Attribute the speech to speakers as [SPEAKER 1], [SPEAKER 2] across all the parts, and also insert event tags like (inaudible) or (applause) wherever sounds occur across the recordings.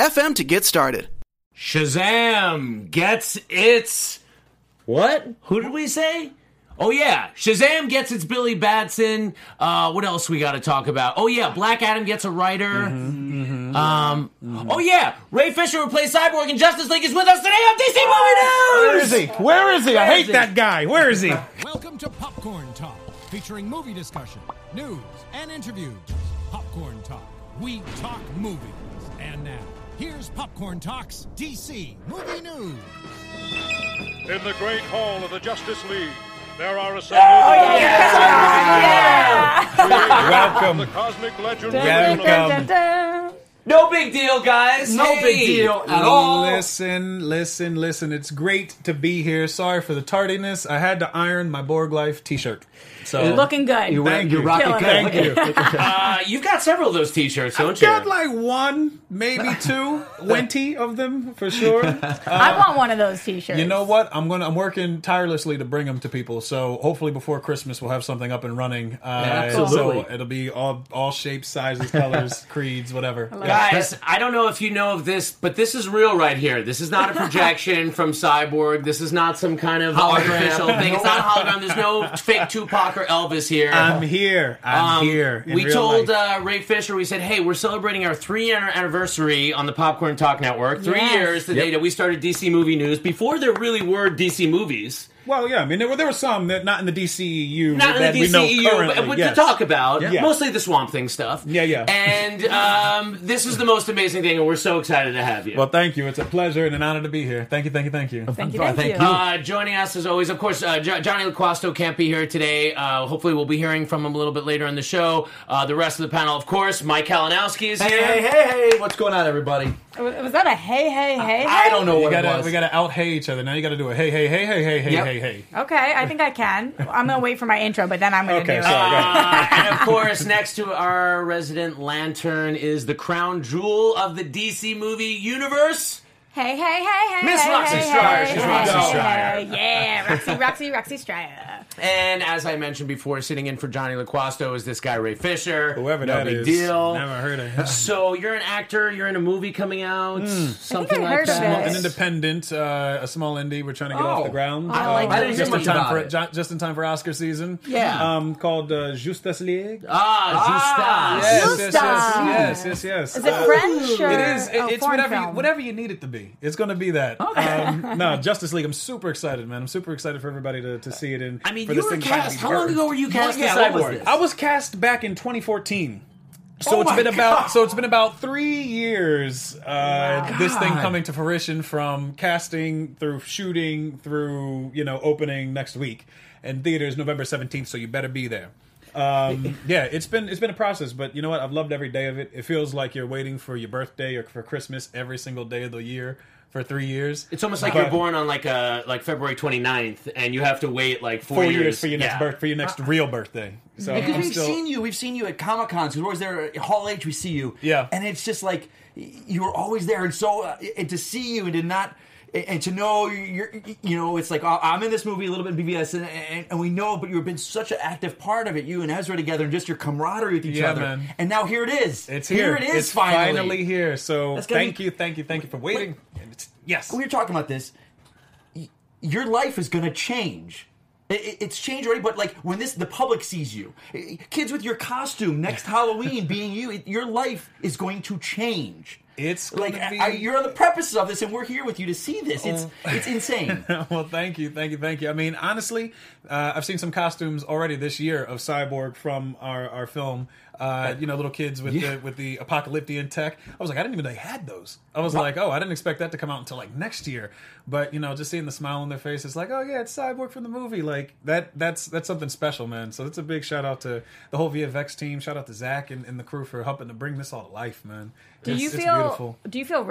[SPEAKER 1] anchor.fm to get started.
[SPEAKER 2] Shazam gets its what? Who did we say? Oh yeah, Shazam gets its Billy Batson. Uh, what else we got to talk about? Oh yeah, Black Adam gets a writer. Um, Oh yeah, Ray Fisher who plays Cyborg in Justice League is with us today on DC Movie News.
[SPEAKER 3] Where is he? Where is he? I hate
[SPEAKER 2] he?
[SPEAKER 3] that guy. Where is he?
[SPEAKER 4] Welcome to Popcorn Talk, featuring movie discussion, news, and interviews. Popcorn Talk, we talk movies. And now, here's Popcorn Talk's DC Movie News.
[SPEAKER 5] In the great hall of the Justice League, there are assembled Oh yeah!
[SPEAKER 3] Welcome.
[SPEAKER 5] the cosmic legend.
[SPEAKER 3] Welcome.
[SPEAKER 2] No big deal, guys.
[SPEAKER 6] No
[SPEAKER 2] Hey.
[SPEAKER 6] big deal at all.
[SPEAKER 3] Listen, listen, listen. It's great to be here. Sorry for the tardiness. I had to iron my Borg Life T-shirt. So You're
[SPEAKER 7] Looking good.
[SPEAKER 6] You,
[SPEAKER 3] Thank
[SPEAKER 6] you
[SPEAKER 3] you.
[SPEAKER 6] rock it
[SPEAKER 7] Killing
[SPEAKER 6] good.
[SPEAKER 3] Thank you.
[SPEAKER 2] Uh, you've got several of those T-shirts, don't you?
[SPEAKER 3] got like one, maybe (laughs) two, twenty of them for sure. (laughs)
[SPEAKER 7] I want one of those T-shirts.
[SPEAKER 3] You know what? I'm gonna. I'm working tirelessly to bring them to people. So hopefully before Christmas we'll have something up and running. Uh,
[SPEAKER 6] absolutely.
[SPEAKER 3] So it'll be all all shapes, sizes, colors, (laughs) creeds, whatever.
[SPEAKER 2] Guys, I don't know if you know of this, but this is real right here. This is not a projection from Cyborg. This is not some kind of artificial thing. It's not a hologram. There's no fake Tupac Elvis here.
[SPEAKER 3] I'm here. I'm
[SPEAKER 2] Um,
[SPEAKER 3] here.
[SPEAKER 2] we told uh, Ray Fisher, we said, hey, we're celebrating our three year anniversary on the Popcorn Talk Network. Three
[SPEAKER 7] Yes.
[SPEAKER 2] years the day that we started DC Movie News before there really were DC movies.
[SPEAKER 3] Well, yeah. I mean, there were there were some that not in the DCEU
[SPEAKER 2] Not
[SPEAKER 3] that
[SPEAKER 2] in
[SPEAKER 3] we
[SPEAKER 2] the
[SPEAKER 3] know
[SPEAKER 2] DCEU,
[SPEAKER 3] currently.
[SPEAKER 2] but, but
[SPEAKER 3] yes.
[SPEAKER 2] to talk about.
[SPEAKER 3] Yeah.
[SPEAKER 2] Mostly the Swamp Thing stuff.
[SPEAKER 3] Yeah, yeah.
[SPEAKER 2] And um, this is the most amazing thing, and we're so excited to have you.
[SPEAKER 3] Well, thank you. It's a pleasure and an honor to be here. Thank you, thank you, thank you.
[SPEAKER 7] Thank you. Thank,
[SPEAKER 6] thank
[SPEAKER 7] you.
[SPEAKER 6] you.
[SPEAKER 2] Uh, joining us as always, of course, uh, Jo- Johnny LaQuasto can't be here today. Uh, hopefully, we'll be hearing from him a little bit later in the show. Uh, the rest of the panel, of course, Mike Kalinowski is
[SPEAKER 6] Hey,
[SPEAKER 2] here.
[SPEAKER 6] hey, hey, hey! What's going on, everybody?
[SPEAKER 7] Was was that a hey, hey, hey?
[SPEAKER 6] I
[SPEAKER 7] hey?
[SPEAKER 6] don't know
[SPEAKER 3] We
[SPEAKER 6] what it
[SPEAKER 3] gotta
[SPEAKER 6] was.
[SPEAKER 3] we gotta out hey each other. Now you gotta do a hey hey hey hey hey hey
[SPEAKER 6] Yep.
[SPEAKER 3] hey hey.
[SPEAKER 7] Okay, I think I can. I'm gonna wait for my intro, but then I'm gonna
[SPEAKER 3] Okay,
[SPEAKER 7] do
[SPEAKER 3] sorry.
[SPEAKER 7] it.
[SPEAKER 2] Uh, and of course, next to our resident lantern is the crown jewel of the DC movie universe.
[SPEAKER 7] Hey, hey, hey, hey.
[SPEAKER 2] Miss
[SPEAKER 7] hey,
[SPEAKER 2] Roxy
[SPEAKER 7] hey,
[SPEAKER 2] Striar.
[SPEAKER 7] hey,
[SPEAKER 2] She's
[SPEAKER 7] hey,
[SPEAKER 2] Roxy
[SPEAKER 7] hey,
[SPEAKER 2] Striar.
[SPEAKER 7] hey. Yeah, Roxy, Roxy, Roxy Striar.
[SPEAKER 2] And as I mentioned before, sitting in for Johnny LaQuasto is this guy Ray Fisher.
[SPEAKER 3] Whoever
[SPEAKER 2] no
[SPEAKER 3] that
[SPEAKER 2] big
[SPEAKER 3] is.
[SPEAKER 2] deal.
[SPEAKER 3] Never heard of him.
[SPEAKER 2] So you're an actor. You're in a movie coming out. Something
[SPEAKER 7] I
[SPEAKER 2] like
[SPEAKER 7] heard of
[SPEAKER 2] that.
[SPEAKER 7] it.
[SPEAKER 3] An independent, uh, a small indie. We're trying to get off
[SPEAKER 6] Oh.
[SPEAKER 3] the ground.
[SPEAKER 7] I like
[SPEAKER 3] Uh,
[SPEAKER 7] that. I didn't
[SPEAKER 3] just
[SPEAKER 6] hear
[SPEAKER 3] in
[SPEAKER 6] much
[SPEAKER 3] time
[SPEAKER 6] about
[SPEAKER 3] for
[SPEAKER 6] it.
[SPEAKER 3] just in time for Oscar season.
[SPEAKER 2] Yeah.
[SPEAKER 3] Um, called uh, Justice League.
[SPEAKER 2] Ah, Justas.
[SPEAKER 3] yes,
[SPEAKER 7] Justice.
[SPEAKER 3] yes, yes, yes, yes.
[SPEAKER 7] Is it
[SPEAKER 3] Uh,
[SPEAKER 7] French or
[SPEAKER 3] It is. It,
[SPEAKER 7] oh,
[SPEAKER 3] it's whatever you, whatever you need it to be. It's going to be that. Um, (laughs) no, Justice League. I'm super excited, man. I'm super excited for everybody to, to see it. In
[SPEAKER 2] I mean,
[SPEAKER 3] for
[SPEAKER 2] you
[SPEAKER 3] this
[SPEAKER 2] were
[SPEAKER 3] thing to finally
[SPEAKER 2] cast. How long ago were you cast
[SPEAKER 6] yeah,
[SPEAKER 2] as
[SPEAKER 6] what was this?
[SPEAKER 3] I was cast back in 2014. So
[SPEAKER 6] Oh
[SPEAKER 3] it's
[SPEAKER 6] my
[SPEAKER 3] been about so it's been about three years. Uh, This thing coming to fruition from casting through shooting through you know opening next week and theaters November 17th. So you better be there. Um, yeah, it's been it's been a process, but you know what? I've loved every day of it. It feels like you're waiting for your birthday or for Christmas every single day of the year for three years.
[SPEAKER 2] It's almost like
[SPEAKER 3] But-
[SPEAKER 2] you're born on like a like February 29th, and you have to wait like four,
[SPEAKER 3] Four years, for your next
[SPEAKER 2] Yeah.
[SPEAKER 3] birth for your next real birthday. So
[SPEAKER 6] Because
[SPEAKER 3] I'm
[SPEAKER 6] we've
[SPEAKER 3] still-
[SPEAKER 6] seen you, we've seen you at Comic Cons. We're always there at Hall H. We see you,
[SPEAKER 3] Yeah.
[SPEAKER 6] and it's just like you were always there, and so uh, and to see you and to not. And to know you're, you know, it's like oh, I'm in this movie a little bit in BVS, and, and, and we know, but you've been such an active part of it, you and Ezra together, and just your camaraderie with each
[SPEAKER 3] Yeah,
[SPEAKER 6] other.
[SPEAKER 3] man.
[SPEAKER 6] And now here it is.
[SPEAKER 3] It's here.
[SPEAKER 6] it is
[SPEAKER 3] It's
[SPEAKER 6] finally.
[SPEAKER 3] here. So thank
[SPEAKER 6] be-
[SPEAKER 3] you, thank you, thank you for waiting. And it's- yes.
[SPEAKER 6] we were talking about this. Your life is going to change. It's changed already, but like when this the public sees you, kids with your costume next Halloween being you, your life is going to change.
[SPEAKER 3] It's
[SPEAKER 6] Like
[SPEAKER 3] be-
[SPEAKER 6] I, you're on the preface of this, and we're here with you to see this. It's
[SPEAKER 3] Oh.
[SPEAKER 6] it's insane. (laughs)
[SPEAKER 3] well, thank you, thank you, thank you. I mean, honestly, uh, I've seen some costumes already this year of Cyborg from our, our film. Uh, you know, little kids with the with the apocalyptic tech. I was like, I didn't even know they had those. I was like, oh, I didn't expect that to come out until like next year. But you know, just seeing the smile on their face, it's like, oh yeah, it's Cyborg from the movie. Like that. That's that's something special, man. So it's a big shout out to the whole VFX team. Shout out to Zack and, and the crew for helping to bring this all to life, man.
[SPEAKER 7] Do
[SPEAKER 3] It's-
[SPEAKER 7] you
[SPEAKER 3] it's
[SPEAKER 7] feel?
[SPEAKER 3] beautiful.
[SPEAKER 7] Do you feel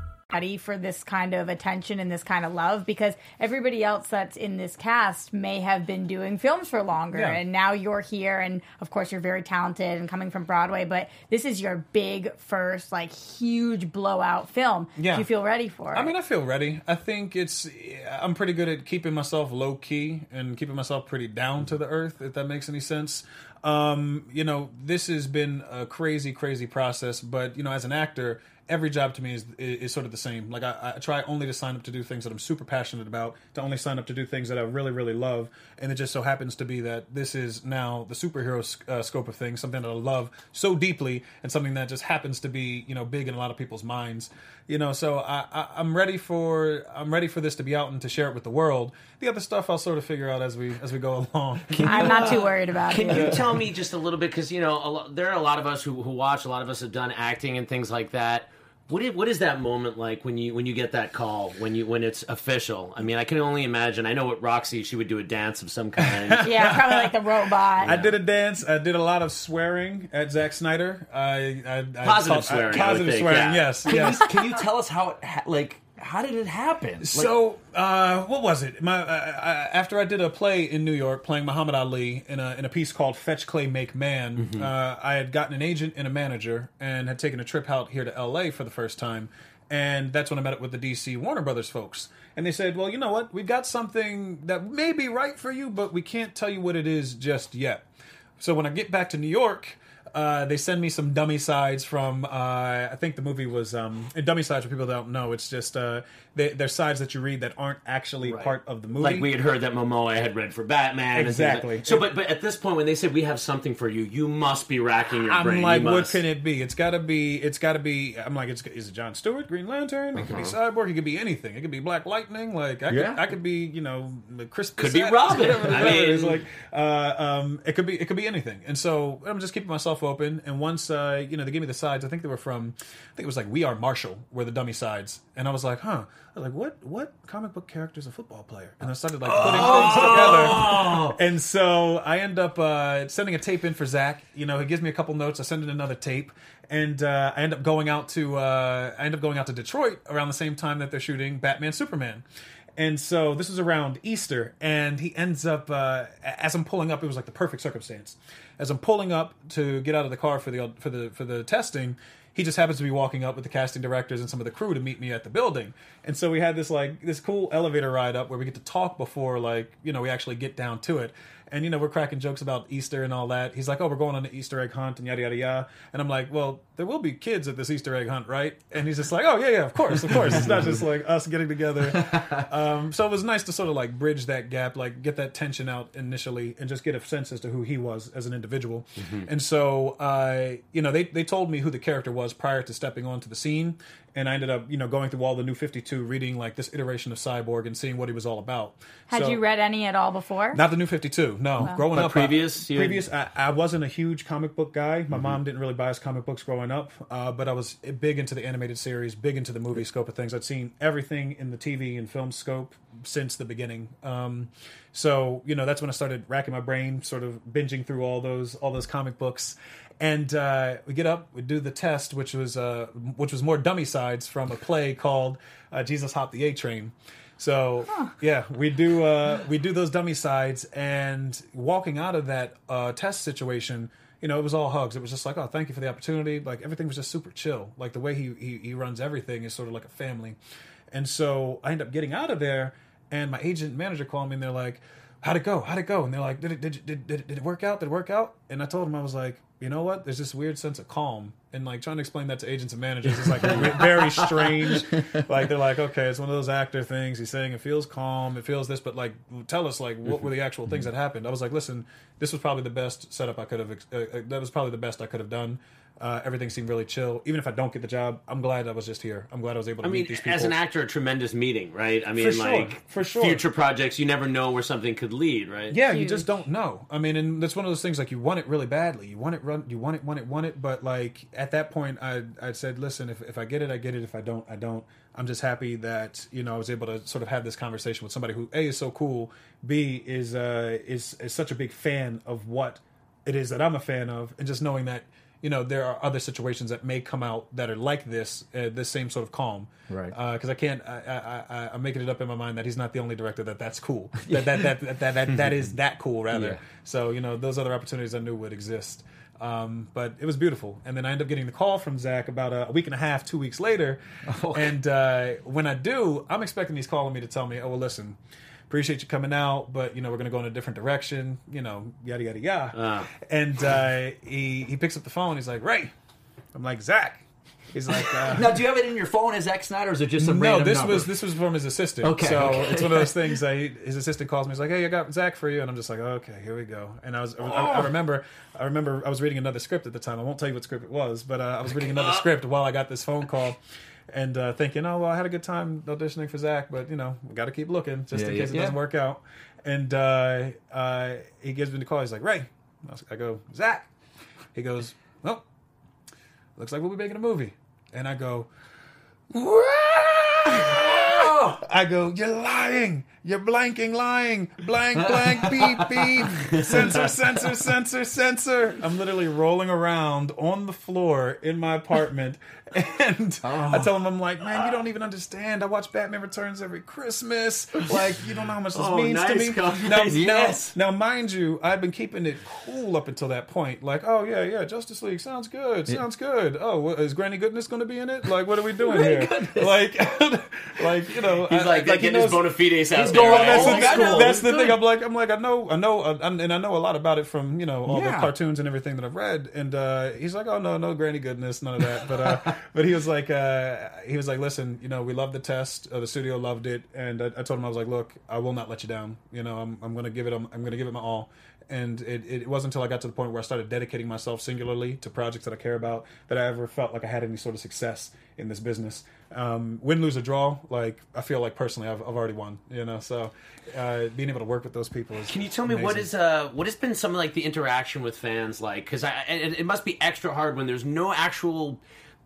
[SPEAKER 7] Ready for this kind of attention and this kind of love because everybody else that's in this cast may have been doing films for longer
[SPEAKER 3] Yeah.
[SPEAKER 7] and now you're here and of course you're very talented and coming from Broadway but this is your big first like huge blowout film.
[SPEAKER 3] Yeah.
[SPEAKER 7] Do you feel ready for it?
[SPEAKER 3] I mean, I feel ready. I think it's. I'm pretty good at keeping myself low key and keeping myself pretty down to the earth. If that makes any sense. Um, you know, this has been a crazy, crazy process. But you know, as an actor, every job to me is is sort of the same. Like I, I try only to sign up to do things that I'm super passionate about. To only sign up to do things that I really, really love. And it just so happens to be that this is now the superhero uh, scope of things, something that I love so deeply, and something that just happens to be you know big in a lot of people's minds. You know, so I, I, I'm ready for I'm ready for this to be out and to share it with the world. The other stuff I'll sort of figure out as we as we go (laughs) along.
[SPEAKER 7] I'm not too worried about
[SPEAKER 2] Can
[SPEAKER 7] it.
[SPEAKER 2] Can you tell me just a little bit? Because you know, a lo- there are a lot of us who, who watch. A lot of us have done acting and things like that. What is, what is that moment like when you when you get that call when you when it's official? I mean, I can only imagine. I know what Roxy she would do a dance of some kind. (laughs)
[SPEAKER 7] yeah, probably like the robot.
[SPEAKER 3] I did a dance. I did a lot of swearing at Zack Snyder. I, I, I
[SPEAKER 2] Positive
[SPEAKER 3] taught-
[SPEAKER 2] swearing, I would
[SPEAKER 3] positive
[SPEAKER 2] think,
[SPEAKER 3] swearing.
[SPEAKER 2] yeah.
[SPEAKER 3] Yes,
[SPEAKER 6] Can,
[SPEAKER 3] yes.
[SPEAKER 6] you, can you tell us how it ha- like how did it happen? Like,
[SPEAKER 3] So, uh, what was it? My uh, uh, after I did a play in New York, playing Muhammad Ali in a in a piece called "Fetch Clay, Make Man."
[SPEAKER 6] Mm-hmm.
[SPEAKER 3] Uh, I had gotten an agent and a manager, and had taken a trip out here to L.A. for the first time, and that's when I met up with the DC Warner Brothers folks. And they said, "Well, you know what? We've got something that may be right for you, but we can't tell you what it is just yet." So when I get back to New York, uh, they send me some dummy sides from. Uh, I think the movie was um, and dummy sides. For people that don't know, it's just uh, they, they're sides that you read that aren't actually part of the movie.
[SPEAKER 2] like we had heard that Momoa had read for Batman. like-
[SPEAKER 3] Exactly.
[SPEAKER 2] so, but but at this point, when they said we have something for you, you must be racking your brain.
[SPEAKER 3] I'm
[SPEAKER 2] like,
[SPEAKER 3] what can it be? It's got to be. It's got to be. I'm like, it's is it John Stewart, Green Lantern? It could be
[SPEAKER 2] Uh-huh.
[SPEAKER 3] Cyborg. It could be anything. It could be Black Lightning. Like I
[SPEAKER 6] Yeah.
[SPEAKER 3] could, I could be, you know, Chris.
[SPEAKER 2] Could be Robin. (laughs) I
[SPEAKER 3] whatever it is.
[SPEAKER 2] mean-
[SPEAKER 3] like, uh, um, it could be, it could be anything. And so I'm just keeping myself open. And once, uh, you know, they gave me the sides. I think they were from, I think it was like We Are Marshall were the dummy sides. And I was like, huh. I was like, what? What comic book character is a football player? And I started like putting things together. And so I end up uh, sending a tape in for Zack. You know, he gives me a couple notes. I send in another tape, and uh, I end up going out to uh, I end up going out to Detroit around the same time that they're shooting Batman Superman. And so this was around Easter, and he ends up uh, as I'm pulling up. It was like the perfect circumstance. As I'm pulling up to get out of the car for the for the for the testing, he just happens to be walking up with the casting directors and some of the crew to meet me at the building. And so we had this like this cool elevator ride up where we get to talk before like you know we actually get down to it. And you know we're cracking jokes about Easter and all that. He's like, "Oh, we're going on an Easter egg hunt and yada yada yada." And I'm like, "Well, there will be kids at this Easter egg hunt, right?" And he's just like, "Oh yeah, yeah, of course, of course. It's not just like us getting together." (laughs) Um, so it was nice to sort of like bridge that gap, like get that tension out initially, and just get a sense as to who he was as an individual. And so, uh, you know, they they told me who the character was prior to stepping onto the scene, and I ended up, you know, going through all the New Fifty Two, reading like this iteration of Cyborg and seeing what he was all about.
[SPEAKER 7] Had
[SPEAKER 3] So-
[SPEAKER 7] you read any at all before?
[SPEAKER 3] not the new 52, no. Growing
[SPEAKER 2] But
[SPEAKER 3] up,
[SPEAKER 2] previous,
[SPEAKER 3] I, previous, I, I wasn't a huge comic book guy. My mom didn't really buy us comic books growing up, uh, but I was big into the animated series, big into the movie scope of things. I'd seen everything in the TV and film scope since the beginning. Um, so you know, that's when I started racking my brain, sort of binging through all those all those comic books. And uh, we get up, we do the test, which was uh, which was more dummy sides from a play called uh, Jesus Hop the A Train. So yeah, we do uh, we do those dummy sides, and walking out of that uh, test situation, you know, it was all hugs. It was just like, oh, thank you for the opportunity. Like everything was just super chill. Like the way he he, he runs everything is sort of like a family. And so I end up getting out of there, and my agent and manager call me, and they're like, "How'd it go? How'd it go?" And they're like, "Did it did it, did, did, did it work out? Did it work out?" And I told them I was like, "You know what? There's this weird sense of calm." And like trying to explain that to agents and managers is like (laughs) very strange. Like they're like, okay, it's one of those actor things. He's saying it feels calm, it feels this, but like, tell us like what were the actual things that happened. I was like, listen, this was probably the best setup I could have. Uh, uh, that was probably the best I could have done. Uh, everything seemed really chill. Even if I don't get the job, I'm glad I was just here. I'm glad I was able to
[SPEAKER 2] I mean,
[SPEAKER 3] meet these people.
[SPEAKER 2] as an actor, a tremendous meeting, right? I mean,
[SPEAKER 3] sure,
[SPEAKER 2] like
[SPEAKER 3] for sure.
[SPEAKER 2] future projects, you never know where something could lead, right?
[SPEAKER 3] Yeah, you just don't know. I mean, and that's one of those things like you want it really badly. You want it run you want it, want it, want it, but like at that point I I said, listen, if if I get it, I get it. If I don't, I don't. I'm just happy that, you know, I was able to sort of have this conversation with somebody who A is so cool, B is uh is is such a big fan of what it is that I'm a fan of, and just knowing that you know there are other situations that may come out that are like this, uh, this same sort of calm,
[SPEAKER 6] Right.
[SPEAKER 3] Because I can't, I, I, I, I'm making it up in my mind that he's not the only director that that's cool, (laughs) that that that that that, that, that is that cool rather.
[SPEAKER 6] Yeah.
[SPEAKER 3] So you know those other opportunities I knew would exist. Um, but it was beautiful, and then I end up getting the call from Zack about a, a week and a half, two weeks later. (laughs) Oh. And uh, when I do, I'm expecting he's calling me to tell me, "Oh well, listen, appreciate you coming out, but you know we're going to go in a different direction." You know, yada yada yada.
[SPEAKER 2] Ah.
[SPEAKER 3] And uh, he he picks up the phone. He's like, "Ray," I'm like, "Zack." He's like, uh, (laughs)
[SPEAKER 6] Now, do you have it in your phone as Zack Snyder, or is it just some
[SPEAKER 3] no,
[SPEAKER 6] random
[SPEAKER 3] this
[SPEAKER 6] number?
[SPEAKER 3] was this was from his assistant.
[SPEAKER 6] Okay,
[SPEAKER 3] so
[SPEAKER 6] okay.
[SPEAKER 3] it's one of those things. That he, his assistant calls me. He's like, "Hey, I got Zack for you," and I'm just like, "Okay, here we go." And I was, I, I remember, I remember, I was reading another script at the time. I won't tell you what script it was, but uh, I was reading another script while I got this phone call. And uh, thinking, oh well, I had a good time auditioning for Zack, but you know, we got to keep looking just
[SPEAKER 6] Yeah,
[SPEAKER 3] in
[SPEAKER 6] yeah,
[SPEAKER 3] case it
[SPEAKER 6] yeah.
[SPEAKER 3] doesn't work out. And uh, uh, he gives me the call. He's like, Ray, I I go, Zack. He goes, well, looks like we'll be making a movie. And I go, (laughs) I go, you're lying. You're blanking lying. Blank, blank, (laughs) beep, beep. Censor, censor, censor, censor. I'm literally rolling around on the floor in my apartment. And I oh. tell him, I'm like, man, you don't even understand. I watch Batman Returns every Christmas. Like, you don't know how much this
[SPEAKER 2] Oh,
[SPEAKER 3] means to me.
[SPEAKER 2] guys.
[SPEAKER 3] Now,
[SPEAKER 2] Yes.
[SPEAKER 3] now, now, mind you, I've been keeping it cool up until that point. Like, oh, yeah, yeah, Justice League sounds good. Sounds good. Oh, is Granny Goodness going to be in it? Like, what are we doing here? Like, (laughs) like, you know,
[SPEAKER 2] He's
[SPEAKER 3] I-
[SPEAKER 2] like,
[SPEAKER 3] like he
[SPEAKER 2] getting his
[SPEAKER 3] knows-
[SPEAKER 2] bona fides out
[SPEAKER 6] He's going-
[SPEAKER 2] right?
[SPEAKER 3] that's,
[SPEAKER 6] Oh,
[SPEAKER 3] the,
[SPEAKER 6] that's
[SPEAKER 3] thing- that's the thing. I'm like, I'm like, I know, I know, uh, and I know a lot about it from you know all the cartoons and everything that I've read. And uh, he's like, oh no, no Granny Goodness, none of that. But uh, (laughs) but he was like, uh, he was like, listen, you know, we love the test. Uh, the studio loved it, and I, I told him I was like, look, I will not let you down. You know, I'm I'm gonna give it, I'm, I'm gonna give it my all. And it, it wasn't until I got to the point where I started dedicating myself singularly to projects that I care about that I ever felt like I had any sort of success in this business. Um, win, lose, or draw, like I feel like personally I've, I've already won. You know, so uh, being able to work with those people is.
[SPEAKER 2] Can you tell me what is uh what has been some of like the interaction with fans like? Because I it, it must be extra hard when there's no actual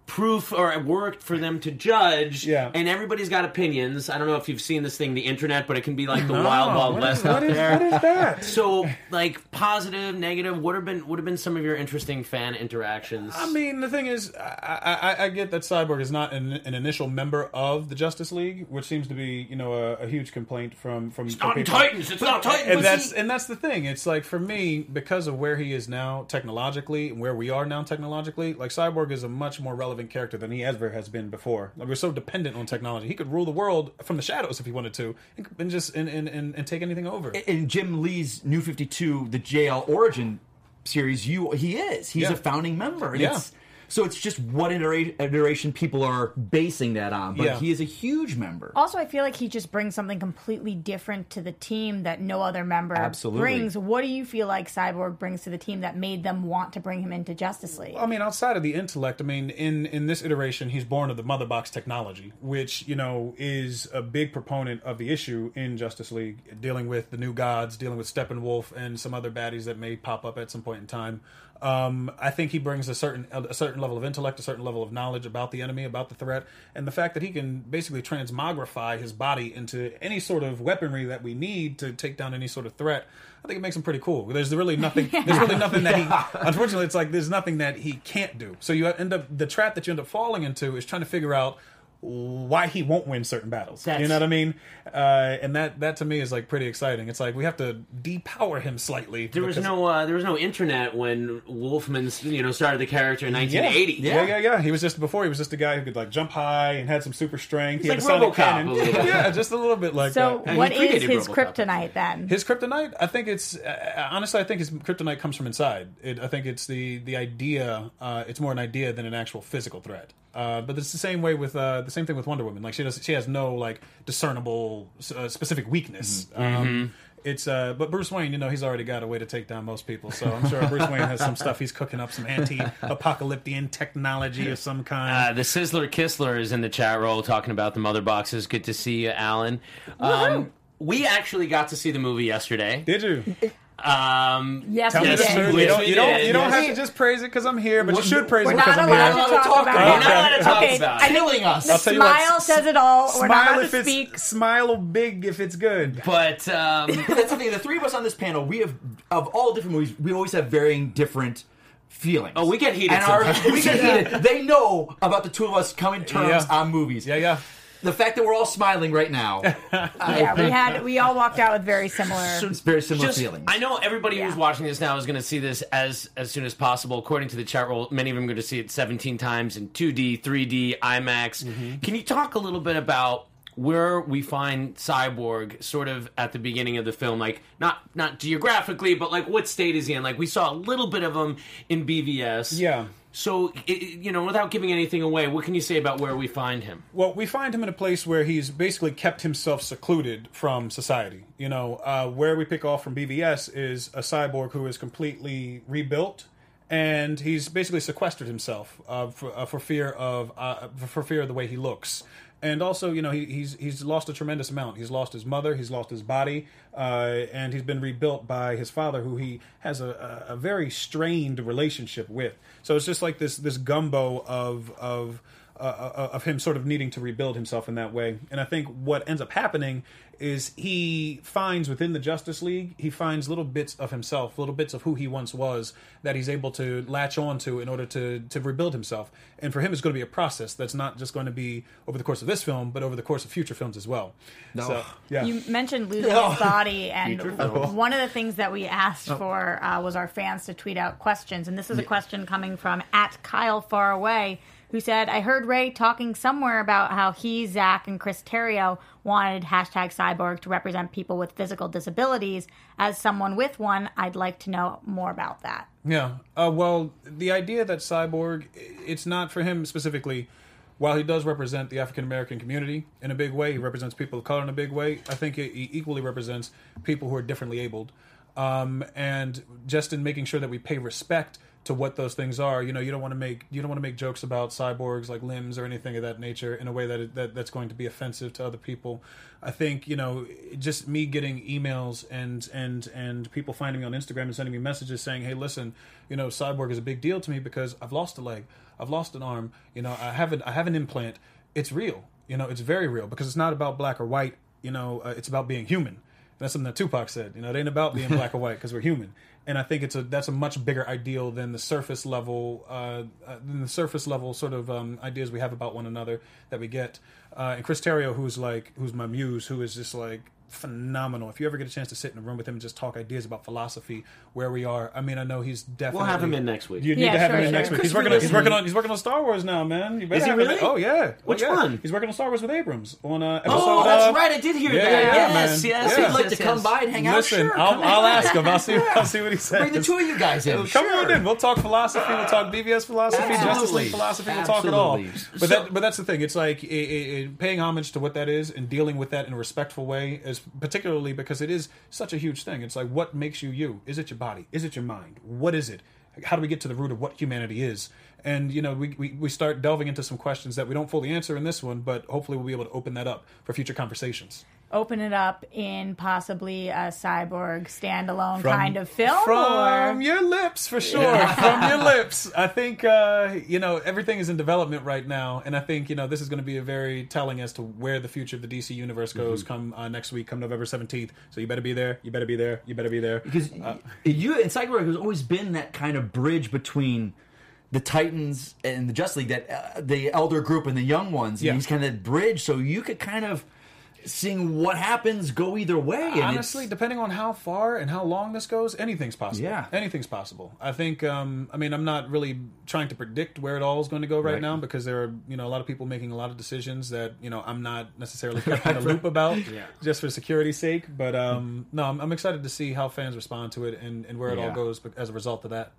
[SPEAKER 2] proof or work for them to judge.
[SPEAKER 3] Yeah.
[SPEAKER 2] and everybody's got opinions. I don't know if you've seen this thing, the internet, but it can be like the
[SPEAKER 3] No,
[SPEAKER 2] wild wild west
[SPEAKER 3] is-
[SPEAKER 2] out
[SPEAKER 3] is-
[SPEAKER 2] there.
[SPEAKER 3] what is that? (laughs)
[SPEAKER 2] So, like positive, negative. What have been what have been some of your interesting fan interactions?
[SPEAKER 3] I mean, the thing is, I, I, I get that Cyborg is not an, an initial member of the Justice League, which seems to be, you know, a, a huge complaint from from.
[SPEAKER 2] it's not in Titans. It's not Titans.
[SPEAKER 3] and that's and that's the thing. It's like for me, because of where he is now technologically and where we are now technologically, like Cyborg is a much more relevant character than he ever has been before. Like, we're so dependent on technology. He could rule the world from the shadows if he wanted to, and, and just and, and, and, and take anything over.
[SPEAKER 6] in Jim Lee's New Fifty Two, the JL Origin series, you he is he's
[SPEAKER 3] Yeah.
[SPEAKER 6] a founding member. And
[SPEAKER 3] Yeah.
[SPEAKER 6] it's, so it's just what iteration people are basing that on, but
[SPEAKER 3] Yeah.
[SPEAKER 6] he is a huge member.
[SPEAKER 7] Also, I feel like he just brings something completely different to the team that no other member
[SPEAKER 6] Absolutely.
[SPEAKER 7] brings. What do you feel like Cyborg brings to the team that made them want to bring him into Justice League?
[SPEAKER 3] I mean, outside of the intellect, I mean, in in this iteration, he's born of the mother box technology, which you know is a big proponent of the issue in Justice League, dealing with the new gods, dealing with Steppenwolf, and some other baddies that may pop up at some point in time. Um, I think he brings a certain a certain level of intellect, a certain level of knowledge about the enemy, about the threat, and the fact that he can basically transmogrify his body into any sort of weaponry that we need to take down any sort of threat. I think it makes him pretty cool. There's really nothing. (laughs) There's really nothing that he. Unfortunately, it's like there's nothing that he can't do. So you end up the trap that you end up falling into is trying to figure out why he won't win certain battles. you know what I mean? Uh, and that that to me is like pretty exciting. It's like we have to depower him slightly.
[SPEAKER 2] there was no uh, there was no internet when Wolfman you know started the character in
[SPEAKER 3] Yeah.
[SPEAKER 2] 1980.
[SPEAKER 3] Yeah, yeah, yeah. He was just before. He was just a guy who could like jump high and had some super strength. he
[SPEAKER 2] He's
[SPEAKER 3] had
[SPEAKER 2] like
[SPEAKER 3] a
[SPEAKER 2] RoboCop a little (laughs)
[SPEAKER 3] yeah, just a little bit like
[SPEAKER 7] so,
[SPEAKER 3] that.
[SPEAKER 2] he
[SPEAKER 7] what is his
[SPEAKER 2] RoboCop.
[SPEAKER 7] kryptonite then?
[SPEAKER 3] His kryptonite, I think it's uh, honestly, I think his kryptonite comes from inside. It, I think it's the the idea. Uh, it's more an idea than an actual physical threat. Uh, but it's the same way with uh, the same thing with Wonder Woman. Like she does, she has no like discernible uh, specific weakness. Um, It's uh, but Bruce Wayne, you know, he's already got a way to take down most people. So I'm sure Bruce Wayne has some stuff. He's cooking up some anti-apocalyptic technology of some (laughs)
[SPEAKER 2] Uh,
[SPEAKER 3] kind.
[SPEAKER 2] the Sizzler Kistler is in the chat roll talking about the mother boxes. Good to see you, Alan. Um, we actually got to see the movie yesterday.
[SPEAKER 3] Did you?
[SPEAKER 2] Um,
[SPEAKER 7] Yes,
[SPEAKER 3] Tell
[SPEAKER 7] we
[SPEAKER 3] me the
[SPEAKER 2] Yes,
[SPEAKER 3] You don't. You don't. You don't
[SPEAKER 2] Yes.
[SPEAKER 3] have to just praise it because I'm here, but you
[SPEAKER 2] We're-
[SPEAKER 3] should praise it because I'm here.
[SPEAKER 7] We're not allowed to talk
[SPEAKER 6] talk
[SPEAKER 7] about
[SPEAKER 6] about
[SPEAKER 7] it.
[SPEAKER 6] it.
[SPEAKER 2] We're not allowed to talk
[SPEAKER 7] Okay,
[SPEAKER 2] about it.
[SPEAKER 6] Killing us.
[SPEAKER 7] The
[SPEAKER 3] I'll tell you what,
[SPEAKER 7] smile says it all. We're not
[SPEAKER 3] Smile
[SPEAKER 7] allowed
[SPEAKER 3] if
[SPEAKER 7] to
[SPEAKER 3] it's
[SPEAKER 7] speak.
[SPEAKER 3] smile big if it's good.
[SPEAKER 2] But um, (laughs)
[SPEAKER 6] That's the thing. The three of us on this panel, we have of all different movies, we always have varying different feelings.
[SPEAKER 2] Oh, we get heated
[SPEAKER 6] And our, (laughs) we get (laughs) heated. They know about the two of us coming terms
[SPEAKER 3] Yeah.
[SPEAKER 6] on movies.
[SPEAKER 3] Yeah, yeah.
[SPEAKER 6] The fact that we're all smiling right now, (laughs)
[SPEAKER 7] Yeah, we had we all walked out with very similar. (laughs)
[SPEAKER 6] it's very similar
[SPEAKER 2] just,
[SPEAKER 6] feelings.
[SPEAKER 2] I know everybody who's watching this now is going to see this as as soon as possible. According to the chat roll, many of them are going to see it 17 times in 2D, 3D, IMAX.
[SPEAKER 3] Mm-hmm.
[SPEAKER 2] Can you talk a little bit about where we find Cyborg sort of at the beginning of the film? Like not not geographically, but like what state is he in? Like we saw a little bit of him in BVS.
[SPEAKER 3] Yeah.
[SPEAKER 2] So you know, without giving anything away, what can you say about where we find him?
[SPEAKER 3] Well, we find him in a place where he's basically kept himself secluded from society. You know, uh, where we pick off from BVS is a cyborg who is completely rebuilt, and he's basically sequestered himself uh, for, uh, for fear of uh, for- fear of the way he looks. And also, you know, he, he's he's lost a tremendous amount. He's lost his mother, he's lost his body, uh, and he's been rebuilt by his father, who he has a, a very strained relationship with. So it's just like this this gumbo of of uh, uh, of him sort of needing to rebuild himself in that way. And I think what ends up happening is he finds within the Justice League, he finds little bits of himself, little bits of who he once was that he's able to latch on to in order to, to rebuild himself. And for him, it's going to be a process that's not just going to be over the course of this film, but over the course of future films as well.
[SPEAKER 6] No.
[SPEAKER 3] So, yeah.
[SPEAKER 7] You mentioned losing
[SPEAKER 6] Oh.
[SPEAKER 7] his body, and one of the things that we asked for uh, was our fans to tweet out questions. And this is a question coming from at Kyle Far Away, who said, "I heard Ray talking somewhere about how he, Zack, and Chris Terrio wanted hashtag Cyborg to represent people with physical disabilities. As someone with one, I'd like to know more about that."
[SPEAKER 3] Yeah. Uh, well, the idea that Cyborg, it's not for him specifically. While he does represent the African American community in a big way, he represents people of color in a big way. I think he equally represents people who are differently abled. Um, and just in making sure that we pay respect to what those things are, you know, you don't want to make you don't want to make jokes about cyborgs like limbs or anything of that nature in a way that, that that's going to be offensive to other people. I think you know, just me getting emails and and and people finding me on Instagram and sending me messages saying, "Hey, listen, you know, cyborg is a big deal to me because I've lost a leg, I've lost an arm, you know, I have an I have an implant. It's real, you know, it's very real because it's not about black or white. You know, uh, it's about being human. That's something that Tupac said. You know, it ain't about being black or white because we're human. And I think it's a that's a much bigger ideal than the surface level uh, uh, than the surface level sort of um, ideas we have about one another that we get. Uh, and Chris Terrio, who's like who's my muse, who is just like phenomenal. If you ever get a chance to sit in a room with him and just talk ideas about philosophy, where we are, I mean, I know he's definitely.
[SPEAKER 2] We'll have him in next week.
[SPEAKER 3] You need
[SPEAKER 7] Yeah,
[SPEAKER 3] to have
[SPEAKER 7] sure,
[SPEAKER 3] him in
[SPEAKER 7] sure.
[SPEAKER 3] next week. He's working. On, he's working on. He's working on Star Wars now, man. You better
[SPEAKER 2] Is he
[SPEAKER 3] have him-
[SPEAKER 2] really?
[SPEAKER 3] Oh yeah. Oh,
[SPEAKER 2] Which
[SPEAKER 3] yeah.
[SPEAKER 2] one?
[SPEAKER 3] He's working on Star Wars with Abrams on uh, episode.
[SPEAKER 2] Oh, that's
[SPEAKER 3] uh,
[SPEAKER 2] right. I did hear
[SPEAKER 3] yeah,
[SPEAKER 2] that.
[SPEAKER 3] yeah, yeah,
[SPEAKER 2] yes,
[SPEAKER 3] man.
[SPEAKER 2] yes, yes,
[SPEAKER 6] He'd like
[SPEAKER 2] yes,
[SPEAKER 6] to come
[SPEAKER 2] yes.
[SPEAKER 6] by and hang out.
[SPEAKER 3] Listen,
[SPEAKER 6] Sure,
[SPEAKER 3] I'll, I'll ask him. I'll see. I'll see what he says.
[SPEAKER 6] Bring the two of you guys in.
[SPEAKER 3] Come on in. We'll talk philosophy. We'll talk BVS philosophy, Justice League philosophy. We'll talk it all. But that, but that's the thing. It's like paying homage to what that is and dealing with that in a respectful way is particularly because it is such a huge thing. It's like what makes you you? Is it your body? Is it your mind? What is it? How do we get to the root of what humanity is? And you know, we, we, we start delving into some questions that we don't fully answer in this one, but hopefully we'll be able to open that up for future conversations.
[SPEAKER 7] Open it up in possibly a cyborg standalone
[SPEAKER 3] From-
[SPEAKER 7] kind of film,
[SPEAKER 3] From
[SPEAKER 7] or
[SPEAKER 3] your lips, for sure. (laughs) From your lips. I think, uh, you know, everything is in development right now. And I think, you know, this is going to be a very telling as to where the future of the DC universe goes come uh, next week, come November 17th. So you better be there. You better be there. You better be there.
[SPEAKER 6] because you and Cyborg has always been that kind of bridge between the Titans and the Justice League, that uh, the elder group and the young ones.
[SPEAKER 3] Yeah.
[SPEAKER 6] And he's kind of that bridge, so you could kind of seeing what happens go either way. And
[SPEAKER 3] Honestly, depending on how far and how long this goes, anything's possible.
[SPEAKER 6] Yeah.
[SPEAKER 3] anything's possible. I think. Um, I mean, I'm not really trying to predict where it all is going to go right,
[SPEAKER 6] Right.
[SPEAKER 3] now because there are you know a lot of people making a lot of decisions that you know I'm not necessarily kept in the loop about, yeah. just for security's sake. But um, no, I'm, I'm excited to see how fans respond to it and, and where it all goes as a result of that.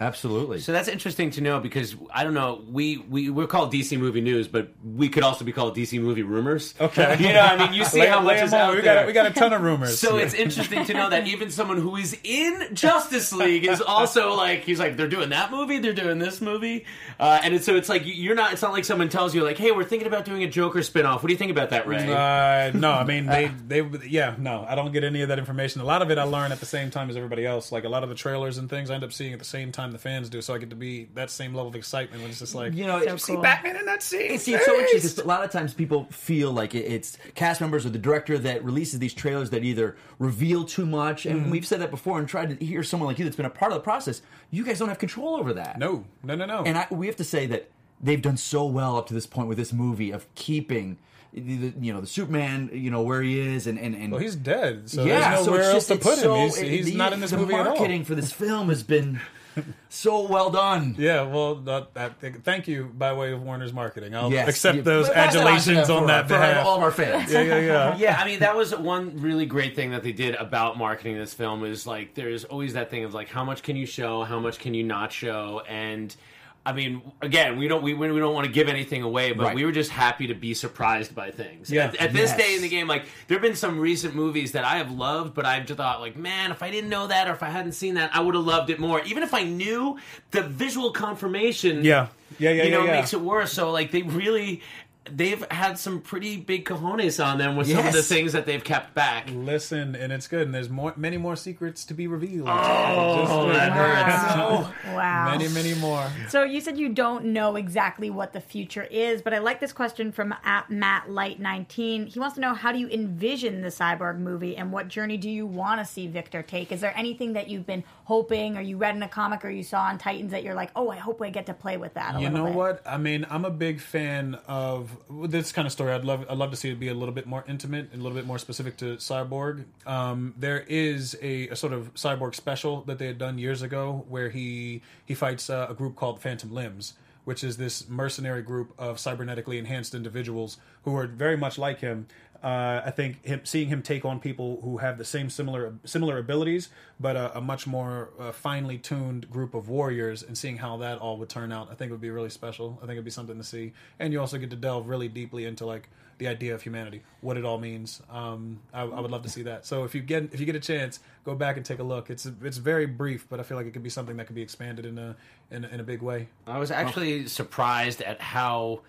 [SPEAKER 6] Absolutely.
[SPEAKER 2] So that's interesting to know because I don't know. We we we're called DC Movie News, but we could also be called DC Movie Rumors.
[SPEAKER 3] Okay. (laughs)
[SPEAKER 2] you know, I mean, you see
[SPEAKER 3] Lay-
[SPEAKER 2] how much is
[SPEAKER 3] 'em on.
[SPEAKER 2] out
[SPEAKER 3] we
[SPEAKER 2] there.
[SPEAKER 3] Got, we got a ton of rumors.
[SPEAKER 2] So it's interesting to know that even someone who is in Justice League is also like he's like they're doing that movie, they're doing this movie, uh, and it's, so it's like you're not. It's not like someone tells you like, hey, we're thinking about doing a Joker spinoff. What do you think about that, Ray?
[SPEAKER 3] Uh, no, I mean they, (laughs) they, yeah, no, I don't get any of that information. A lot of it I learn at the same time as everybody else. Like a lot of the trailers and things, I end up seeing at the same time the fans do, so I get to be that same level of excitement when it's just like,
[SPEAKER 6] you know,
[SPEAKER 7] So
[SPEAKER 6] it's,
[SPEAKER 7] cool.
[SPEAKER 3] Batman in that scene.
[SPEAKER 6] See, it's so interesting because a lot of times people feel like it's cast members or the director that releases these trailers that either reveal too much, and mm-hmm. we've said that before and tried to hear someone like you that's been a part of the process. You guys don't have control over that.
[SPEAKER 3] No, no, no, no.
[SPEAKER 6] And I, we have to say that they've done so well up to this point with this movie of keeping, the, the- you know, the Superman, you know, where he is, and and, and
[SPEAKER 3] well, he's dead, so
[SPEAKER 6] yeah,
[SPEAKER 3] there's
[SPEAKER 6] so
[SPEAKER 3] nowhere
[SPEAKER 6] it's
[SPEAKER 3] else
[SPEAKER 6] just
[SPEAKER 3] to
[SPEAKER 6] it's
[SPEAKER 3] put him.
[SPEAKER 6] so-
[SPEAKER 3] he's he's
[SPEAKER 6] the-
[SPEAKER 3] not in this
[SPEAKER 6] the
[SPEAKER 3] movie at all.
[SPEAKER 6] marketing for this film has been (laughs) so well done.
[SPEAKER 3] Yeah, well, that, that, thank you by way of Warner's marketing. I'll
[SPEAKER 6] Yes.
[SPEAKER 3] accept
[SPEAKER 6] You-
[SPEAKER 3] those
[SPEAKER 6] pass that on
[SPEAKER 3] adulations on that
[SPEAKER 6] for
[SPEAKER 3] behalf.
[SPEAKER 6] all of our fans.
[SPEAKER 3] Yeah, yeah, yeah. (laughs)
[SPEAKER 2] yeah, I mean that was one really great thing that they did about marketing this film is like there's always that thing of like how much can you show, how much can you not show, and I mean again we don't we, we don't want to give anything away, but
[SPEAKER 6] Right.
[SPEAKER 2] we were just happy to be surprised by things.
[SPEAKER 3] Yeah.
[SPEAKER 2] At, at this
[SPEAKER 6] Yes.
[SPEAKER 2] day in the game, like there have been some recent movies that I have loved, but I've just thought like man, if I didn't know that or if I hadn't seen that, I would have loved it more. Even if I knew the visual confirmation,
[SPEAKER 3] Yeah. Yeah, yeah,
[SPEAKER 2] you know,
[SPEAKER 3] yeah, yeah.
[SPEAKER 2] makes it worse. So like they really. They've had some pretty big cojones on them with some of the things that they've kept back.
[SPEAKER 3] Listen, and it's good, and there's more, many more secrets to be revealed.
[SPEAKER 2] Oh,
[SPEAKER 3] Just-
[SPEAKER 2] that hurts. (laughs)
[SPEAKER 7] Wow. wow.
[SPEAKER 3] Many, many more.
[SPEAKER 7] So you said you don't know exactly what the future is, but I like this question from at Matt Light 19. He wants to know how do you envision the cyborg movie and what journey do you want to see Victor take? Is there anything that you've been hoping or you read in a comic or you saw on Titans that you're like, oh, I hope I get to play with that a
[SPEAKER 3] You know
[SPEAKER 7] bit?
[SPEAKER 3] what? I mean, I'm a big fan of this kind of story. I'd love, I'd love to see it be a little bit more intimate, and a little bit more specific to Cyborg. Um, there is a, a sort of Cyborg special that they had done years ago, where he he fights uh, a group called Phantom Limbs, which is this mercenary group of cybernetically enhanced individuals who are very much like him. Uh, I think him, seeing him take on people who have the same similar similar abilities, but a, a much more uh, finely tuned group of warriors, and seeing how that all would turn out, I think would be really special. I think it'd be something to see, and you also get to delve really deeply into like the idea of humanity, what it all means. Um, I, I would love to see that. So if you get if you get a chance, go back and take a look. It's it's very brief, but I feel like it could be something that could be expanded in a in in a big way.
[SPEAKER 2] I was actually surprised at how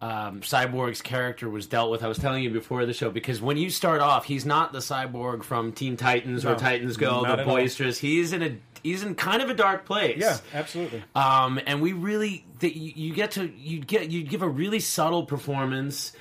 [SPEAKER 2] um, Cyborg's character was dealt with. I was telling you before the show because when you start off, he's not the Cyborg from Teen Titans or Titans Go, the
[SPEAKER 3] at all.
[SPEAKER 2] boisterous. He's in a he's in kind of a dark place.
[SPEAKER 3] Yeah, absolutely.
[SPEAKER 2] Um, and we really, that you, you get to, you get, you give a really subtle performance,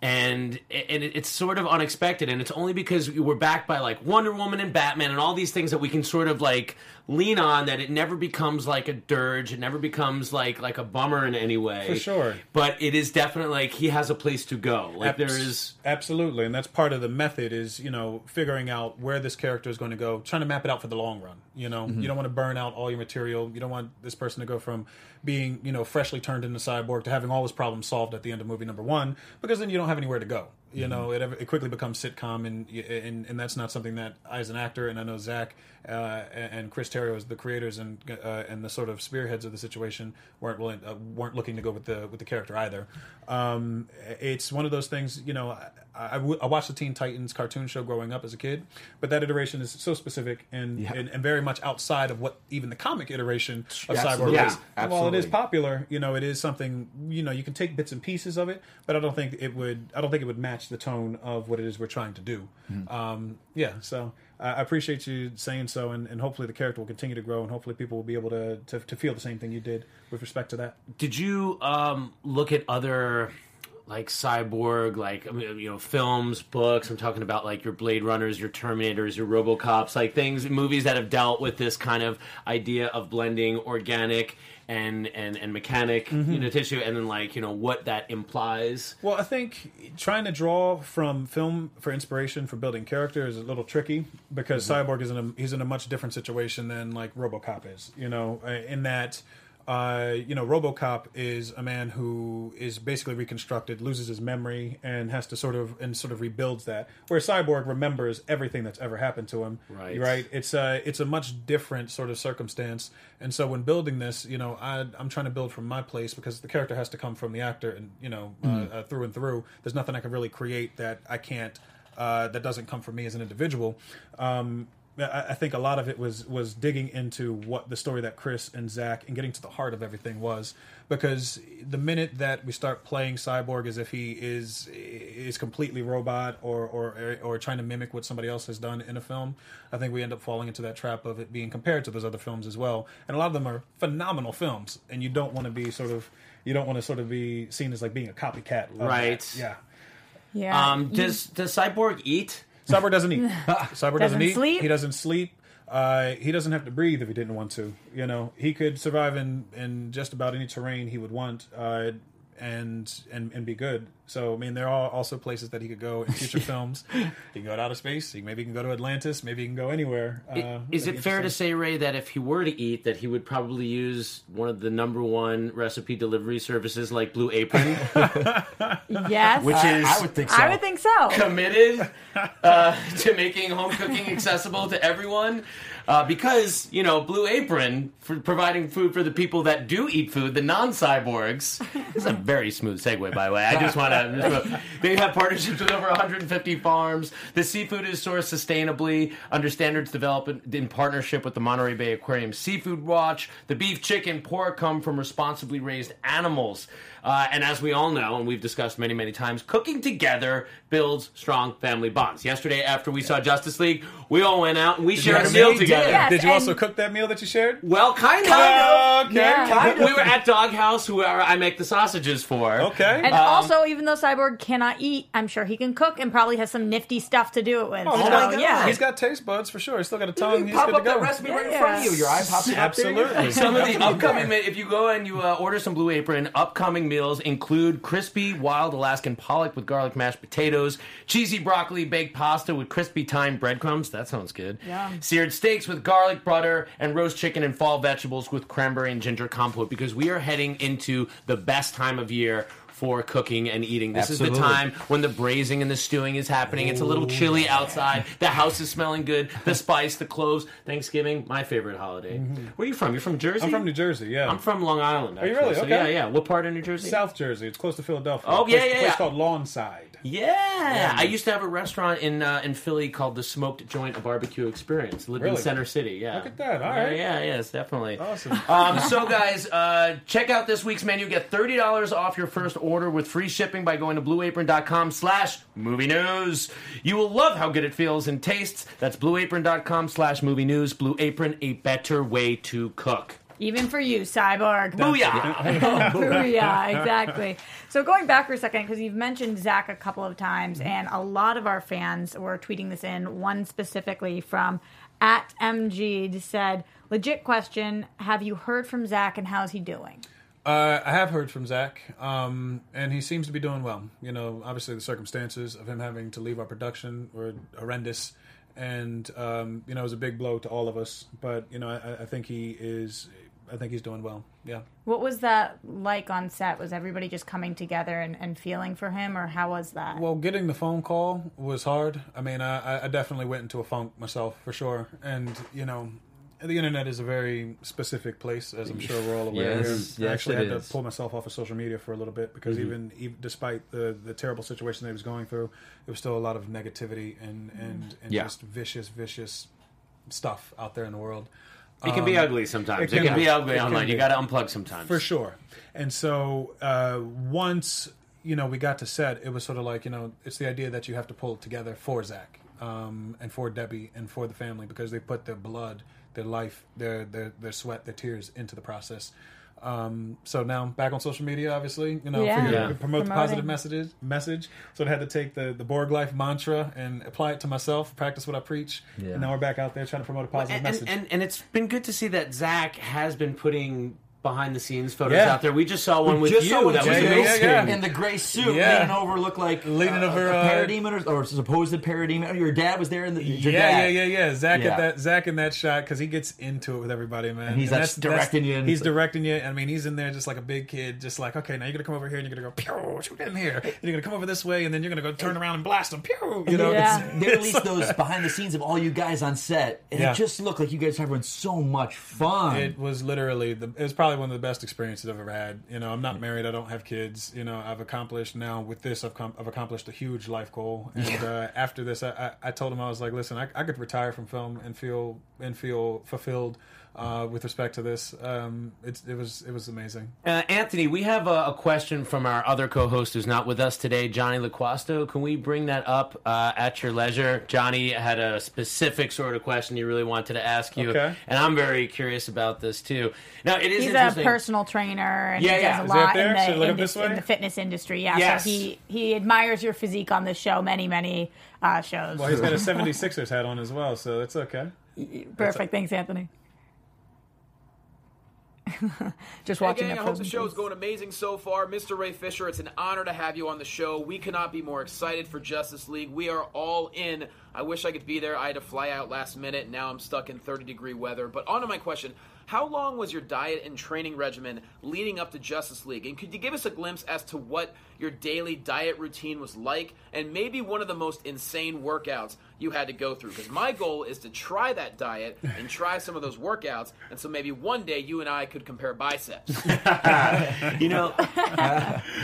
[SPEAKER 2] and and it, it's sort of unexpected, and it's only because we're backed by like Wonder Woman and Batman and all these things that we can sort of like lean on that it never becomes like a dirge, it never becomes like like a bummer in any way.
[SPEAKER 3] For sure.
[SPEAKER 2] but it is definitely like he has a place to go. Like there
[SPEAKER 3] Abs-
[SPEAKER 2] is.
[SPEAKER 3] absolutely, and that's part of the method is you know figuring out where this character is going to go, trying to map it out for the long run. You know, mm-hmm. you don't want to burn out all your material. You don't want this person to go from being you know freshly turned into cyborg to having all his problems solved at the end of movie number one, because then you don't have anywhere to go. You know, it, it quickly becomes sitcom, and, and and that's not something that I, as an actor, and I know Zack uh, and Chris Terrio as the creators and uh, and the sort of spearheads of the situation weren't willing, uh, weren't looking to go with the with the character either. Um, it's one of those things, you know. I watched the Teen Titans cartoon show growing up as a kid, but that iteration is so specific and,
[SPEAKER 6] Yeah.
[SPEAKER 3] and, and very much outside of what even the comic iteration of
[SPEAKER 6] Absolutely.
[SPEAKER 3] Cyborg
[SPEAKER 6] Yeah,
[SPEAKER 3] is. And while it is popular, you know, it is something you know you can take bits and pieces of it, but I don't think it would. I don't think it would match the tone of what it is we're trying to do.
[SPEAKER 6] Hmm.
[SPEAKER 3] Um, yeah, so I I appreciate you saying so, and, and hopefully the character will continue to grow, and hopefully people will be able to, to to feel the same thing you did with respect to that.
[SPEAKER 2] Did you um, look at other like cyborg, like you know, films, books? I'm talking about like your Blade Runners, your Terminators, your RoboCops, like things, movies that have dealt with this kind of idea of blending organic and and and mechanic, you know, tissue, and then like you know what that implies.
[SPEAKER 3] Well, I think trying to draw from film for inspiration for building character is a little tricky because Cyborg is in a he's in a much different situation than like RoboCop is. You know, uh, in that Uh, you know, RoboCop is a man who is basically reconstructed, loses his memory, and has to sort of and sort of rebuilds that. Where Cyborg remembers everything that's ever happened to him.
[SPEAKER 2] Right.
[SPEAKER 3] Right. It's a it's a much different sort of circumstance. And so when building this, you know, I, I'm trying to build from my place because the character has to come from the actor, and you know, uh, uh, through and through. There's nothing I can really create that I can't. Uh, that doesn't come from me as an individual. Um, I, I think a lot of it was was digging into what the story that Chris and Zack and getting to the heart of everything was, because the minute that we start playing Cyborg as if he is is completely robot or or or trying to mimic what somebody else has done in a film, I think we end up falling into that trap of it being compared to those other films as well. And a lot of them are phenomenal films, and you don't want to be sort of you don't want to sort of be seen as like being a copycat, of that.
[SPEAKER 2] Right.
[SPEAKER 3] Yeah.
[SPEAKER 7] Yeah.
[SPEAKER 2] Um, does does Cyborg eat?
[SPEAKER 3] Cyborg doesn't eat. (laughs) Cyborg doesn't,
[SPEAKER 7] Doesn't
[SPEAKER 3] eat.
[SPEAKER 7] sleep?
[SPEAKER 3] He doesn't sleep. Uh, he doesn't have to breathe if he didn't want to. You know, he could survive in, in just about any terrain he would want, uh, and and and be good. So I mean, there are also places that he could go in (laughs) future films. He can go to outer space. He maybe he can go to Atlantis. Maybe he can go anywhere. Uh,
[SPEAKER 2] Is it fair to say, Ray, that if he were to eat, that he would probably use one of the number one recipe delivery services like Blue Apron, (laughs)
[SPEAKER 7] yes.
[SPEAKER 2] which
[SPEAKER 6] I,
[SPEAKER 2] is
[SPEAKER 6] I would think so.
[SPEAKER 7] I would think so.
[SPEAKER 2] committed uh, to making home cooking accessible to everyone. Uh, because you know, Blue Apron for providing food for the people that do eat food, the non-cyborgs. (laughs) This is a very smooth segue, by the way. I just want to. They have partnerships with over 150 farms. The seafood is sourced sustainably under standards developed in partnership with the Monterey Bay Aquarium Seafood Watch. The beef, chicken, pork come from responsibly raised animals. Uh, and as we all know, and we've discussed many, many times, cooking together builds strong family bonds. Yesterday, after we saw Justice League, we all went out and we shared a
[SPEAKER 3] Yes,
[SPEAKER 2] meal together.
[SPEAKER 3] did.
[SPEAKER 7] Yes,
[SPEAKER 3] Did you also cook that meal that you shared?
[SPEAKER 2] Well, kind of.
[SPEAKER 3] Okay.
[SPEAKER 7] Yeah.
[SPEAKER 2] We were at Doghouse, who I make the sausages for.
[SPEAKER 3] Okay.
[SPEAKER 7] And
[SPEAKER 2] Um,
[SPEAKER 7] also, even though Cyborg cannot eat, I'm sure he can cook and probably has some nifty stuff to do it with.
[SPEAKER 3] Oh,
[SPEAKER 7] so,
[SPEAKER 3] my God.
[SPEAKER 7] yeah.
[SPEAKER 3] He's got taste buds for sure. He's still got a
[SPEAKER 6] You
[SPEAKER 3] tongue. He's
[SPEAKER 6] pop
[SPEAKER 3] good
[SPEAKER 6] up
[SPEAKER 3] to go.
[SPEAKER 6] that recipe right in front of you. Your eye pops up. there.
[SPEAKER 3] Absolutely.
[SPEAKER 2] Some of the upcoming, if you go and you uh, order some Blue Apron, upcoming meals include crispy wild Alaskan pollock with garlic mashed potatoes, cheesy broccoli baked pasta with crispy thyme breadcrumbs. That sounds good.
[SPEAKER 7] Yum.
[SPEAKER 2] Seared steaks with garlic butter and roast chicken and fall vegetables with cranberry and ginger compote because we are heading into the best time of year. For cooking and eating. This is the time when the braising and the stewing is happening. It's a little chilly outside. The house is smelling good. The spice, the cloves. Thanksgiving, my favorite holiday. Where are you from? You're from Jersey?
[SPEAKER 3] I'm from New Jersey. Yeah.
[SPEAKER 2] I'm from Long Island. Actually.
[SPEAKER 3] you really?
[SPEAKER 2] So,
[SPEAKER 3] Okay.
[SPEAKER 2] yeah, yeah. What part of New Jersey?
[SPEAKER 3] South Jersey. It's close to Philadelphia.
[SPEAKER 2] Oh, yeah,
[SPEAKER 3] place,
[SPEAKER 2] yeah,
[SPEAKER 3] a place
[SPEAKER 2] yeah.
[SPEAKER 3] called Lawnside.
[SPEAKER 2] Yeah. I used to have a restaurant in uh, in Philly called the Smoked Joint, a barbecue experience. Lived in Center City. Yeah.
[SPEAKER 3] Look at that. All
[SPEAKER 2] yeah,
[SPEAKER 3] right.
[SPEAKER 2] Yeah, yes, definitely.
[SPEAKER 3] Awesome.
[SPEAKER 2] Um, so, guys, uh, check out this week's menu. Get thirty dollars off your first order with free shipping by going to BlueApron.com/slash movie news. You will love how good it feels and tastes. That's BlueApron.com/slash movie news. Blue Apron, a better way to cook.
[SPEAKER 7] Even for you, Cyborg. (laughs)
[SPEAKER 2] Oh, booyah!
[SPEAKER 7] Booyah, exactly. So going back for a second, because you've mentioned Zack a couple of times, mm-hmm. and a lot of our fans were tweeting this in. One specifically from at MG said, "Legit question: Have you heard from Zack, and how's he doing?"
[SPEAKER 3] Uh, I have heard from Zack, um, and he seems to be doing well. You know, obviously the circumstances of him having to leave our production were horrendous, and um, you know it was a big blow to all of us. But you know, I, I think he is. I think he's doing well. Yeah.
[SPEAKER 7] What was that like on set? Was everybody just coming together and, and feeling for him, or how was that?
[SPEAKER 3] Well, getting the phone call was hard. I mean, I, I definitely went into a funk myself for sure, and you know. The internet is a very specific place, as I'm sure we're all aware.
[SPEAKER 6] Yes,
[SPEAKER 3] here. I actually had
[SPEAKER 6] is.
[SPEAKER 3] to pull myself off of social media for a little bit because even, even despite the, the terrible situation that he was going through, there was still a lot of negativity and and, and
[SPEAKER 6] Yeah.
[SPEAKER 3] just vicious, vicious stuff out there in the world.
[SPEAKER 2] It can be
[SPEAKER 3] Um,
[SPEAKER 2] ugly sometimes.
[SPEAKER 3] it
[SPEAKER 2] It
[SPEAKER 3] can
[SPEAKER 2] can, be ugly
[SPEAKER 3] can
[SPEAKER 2] online. You
[SPEAKER 3] be.
[SPEAKER 2] got to unplug sometimes.
[SPEAKER 3] For sure. And so uh, once you know we got to set, it was sort of like you know it's the idea that you have to pull it together for Zack um, and for Debbie and for the family because they put their blood, their life, their their their sweat, their tears into the process. Um, so now back on social media, obviously, you know,
[SPEAKER 7] Yeah.
[SPEAKER 3] figured
[SPEAKER 2] Yeah.
[SPEAKER 3] to promote the positive messages, message. So I had to take the the Borg life mantra and apply it to myself, practice what I preach.
[SPEAKER 6] Yeah.
[SPEAKER 3] And now we're back out there trying to promote a positive
[SPEAKER 2] and,
[SPEAKER 3] message.
[SPEAKER 2] and, and it's been good to see that Zack has been putting behind the scenes photos
[SPEAKER 3] Yeah.
[SPEAKER 2] out there. We just saw one with
[SPEAKER 6] Just
[SPEAKER 2] you.
[SPEAKER 6] saw one
[SPEAKER 2] that was
[SPEAKER 3] yeah, yeah,
[SPEAKER 2] amazing.
[SPEAKER 3] yeah.
[SPEAKER 6] in the gray suit,
[SPEAKER 3] Yeah.
[SPEAKER 6] leaning over, looked like
[SPEAKER 3] Leaning
[SPEAKER 6] uh,
[SPEAKER 3] over,
[SPEAKER 6] a
[SPEAKER 3] uh,
[SPEAKER 6] parademon or, or supposed parademon. Your dad was there, in the your
[SPEAKER 3] yeah,
[SPEAKER 6] dad.
[SPEAKER 3] yeah, yeah, yeah. Zack
[SPEAKER 6] Yeah.
[SPEAKER 3] at that Zack in that shot because he gets into it with everybody, man.
[SPEAKER 6] And he's, like, directing you and
[SPEAKER 3] he's
[SPEAKER 6] it's
[SPEAKER 3] directing you. I mean, he's in there just like a big kid, just like okay, now you're gonna come over here and you're gonna go pew, shoot in here. And you're gonna come over this way, and then you're gonna go turn around and blast him. Pew, you know.
[SPEAKER 7] Yeah.
[SPEAKER 3] it's-
[SPEAKER 6] They released (laughs) those behind the scenes of all you guys on set, and
[SPEAKER 3] Yeah.
[SPEAKER 6] it just looked like you guys were having so much fun.
[SPEAKER 3] It was literally the. It was probably one of the best experiences I've ever had. You know, I'm not married. I don't have kids. You know, I've accomplished now with this. I've com- I've accomplished a huge life goal. And uh, after this, I, I, I told him I was like, listen, I, I could retire from film and feel and feel fulfilled uh, with respect to this. Um, it's it was it was amazing.
[SPEAKER 2] Uh, Anthony, we have a, a question from our other co-host who's not with us today, Johnny LaQuasto. Can we bring that up uh, at your leisure? Johnny had a specific sort of question he really wanted to ask you,
[SPEAKER 3] Okay.
[SPEAKER 2] and I'm very curious about this too. Now, it is
[SPEAKER 7] He's a personal trainer and
[SPEAKER 2] Yeah,
[SPEAKER 7] he
[SPEAKER 2] yeah.
[SPEAKER 7] does a
[SPEAKER 2] Is
[SPEAKER 3] it
[SPEAKER 7] lot
[SPEAKER 3] there?
[SPEAKER 7] in
[SPEAKER 3] Should
[SPEAKER 7] the,
[SPEAKER 3] look
[SPEAKER 7] in, the,
[SPEAKER 3] this way?
[SPEAKER 7] in the fitness industry. Yeah,
[SPEAKER 2] Yes.
[SPEAKER 7] so he he admires your physique on the show. Many many uh, shows.
[SPEAKER 3] Well, he's got a 76ers hat on as well, so that's okay.
[SPEAKER 7] Perfect. Thanks, Anthony. (laughs) Just
[SPEAKER 8] Hey
[SPEAKER 7] watching
[SPEAKER 8] gang, I hope the show's
[SPEAKER 7] Foods.
[SPEAKER 8] going amazing so far. Mr. Ray Fisher, it's an honor to have you on the show. We cannot be more excited for Justice League. We are all in. I wish I could be there. I had to fly out last minute. Now I'm stuck in 30 degree weather. But on to my question. How long was your diet and training regimen leading up to Justice League? And could you give us a glimpse as to what your daily diet routine was like and maybe one of the most insane workouts you had to go through? Because my goal is to try that diet and try some of those workouts. And so maybe one day you and I could compare biceps. (laughs)
[SPEAKER 2] You know,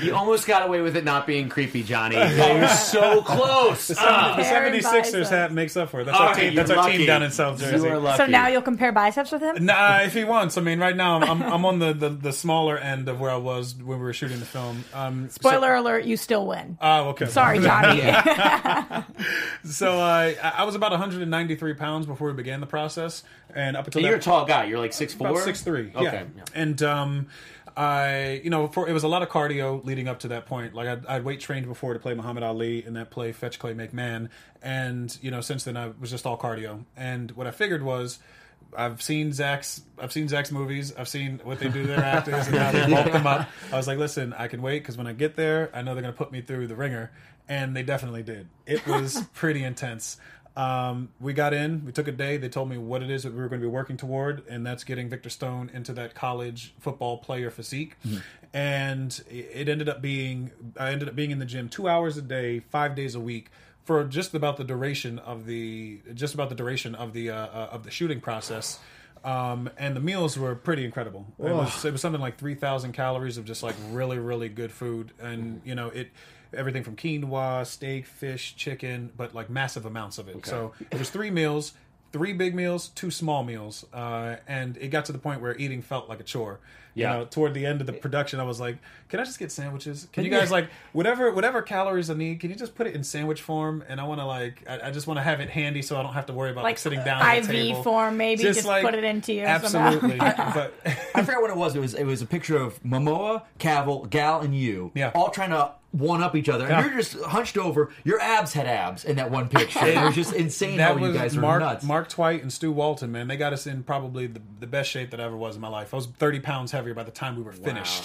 [SPEAKER 2] you almost got away with it not being creepy, Johnny. (laughs) You're so close. Ah.
[SPEAKER 3] The
[SPEAKER 7] Karen
[SPEAKER 3] 76ers
[SPEAKER 7] biceps.
[SPEAKER 3] hat makes up for it. That's
[SPEAKER 2] All
[SPEAKER 3] our
[SPEAKER 2] right,
[SPEAKER 3] team. That's our team down in South Jersey.
[SPEAKER 2] You are lucky.
[SPEAKER 7] So now you'll compare biceps with him?
[SPEAKER 3] Nah, if he wants. I mean, right now I'm I'm on the, the, the smaller end of where I was when we were shooting the film. Um,
[SPEAKER 7] Spoiler alert, you still win.
[SPEAKER 3] So, oh, okay.
[SPEAKER 7] Sorry, Johnny. (laughs) (laughs)
[SPEAKER 3] So uh, I I was about 193 pounds before we began the process, and up until
[SPEAKER 2] And
[SPEAKER 3] that,
[SPEAKER 2] you're a tall guy. You're like six four, six three.
[SPEAKER 3] four, about six three.
[SPEAKER 2] Okay.
[SPEAKER 3] Yeah.
[SPEAKER 2] yeah.
[SPEAKER 3] And um, I, you know, for it was a lot of cardio leading up to that point. Like I'd, I'd weight trained before to play Muhammad Ali in that play Fetch Clay Make Man, and you know, since then I was just all cardio. And what I figured was. I've seen Zack's. I've seen Zack's movies. I've seen what they do to their actors and how they bulk them up. I was like, listen, I can wait because when I get there, I know they're going to put me through the ringer, and they definitely did. It was (laughs) pretty intense. Um, we got in. We took a day. They told me what it is that we were going to be working toward, and that's getting Victor Stone into that college football player physique. And it it ended up being I ended up being in the gym two hours a day, five days a week for just about the duration of the just about the duration of the uh, uh, of the shooting process. Um, and the meals were pretty incredible. It was, it was something like three thousand calories of just like really really good food, and you know it everything from quinoa, steak, fish, chicken, but like massive amounts of it. So it was three meals, three big meals, two small meals, uh, and it got to the point where eating felt like a chore.
[SPEAKER 2] Yeah.
[SPEAKER 3] You know, toward the end of the production, I was like, "Can I just get sandwiches? Can you guys like whatever whatever calories I need? Can you just put it in sandwich form? And I want to like, I, I just want to have it handy so I don't have to worry about like,
[SPEAKER 7] Like
[SPEAKER 3] sitting down at
[SPEAKER 7] IV
[SPEAKER 3] the table.
[SPEAKER 7] form, maybe, just put it into you somehow.
[SPEAKER 3] Absolutely, (laughs) but
[SPEAKER 6] I forgot what it was. It was it was a picture of Momoa, Cavill, Gal, and you,
[SPEAKER 3] Yeah.
[SPEAKER 6] all trying to one up each other.
[SPEAKER 3] Yeah.
[SPEAKER 6] And you're just hunched over. Your abs had abs in that one picture. it was just (laughs) insane how
[SPEAKER 3] that
[SPEAKER 6] you
[SPEAKER 3] was
[SPEAKER 6] guys were
[SPEAKER 3] Mark
[SPEAKER 6] nuts.
[SPEAKER 3] Mark Twight and Stu Walton. Man, they got us in probably the, the best shape that I ever was in my life. I was thirty pounds heavier by the time we were finished.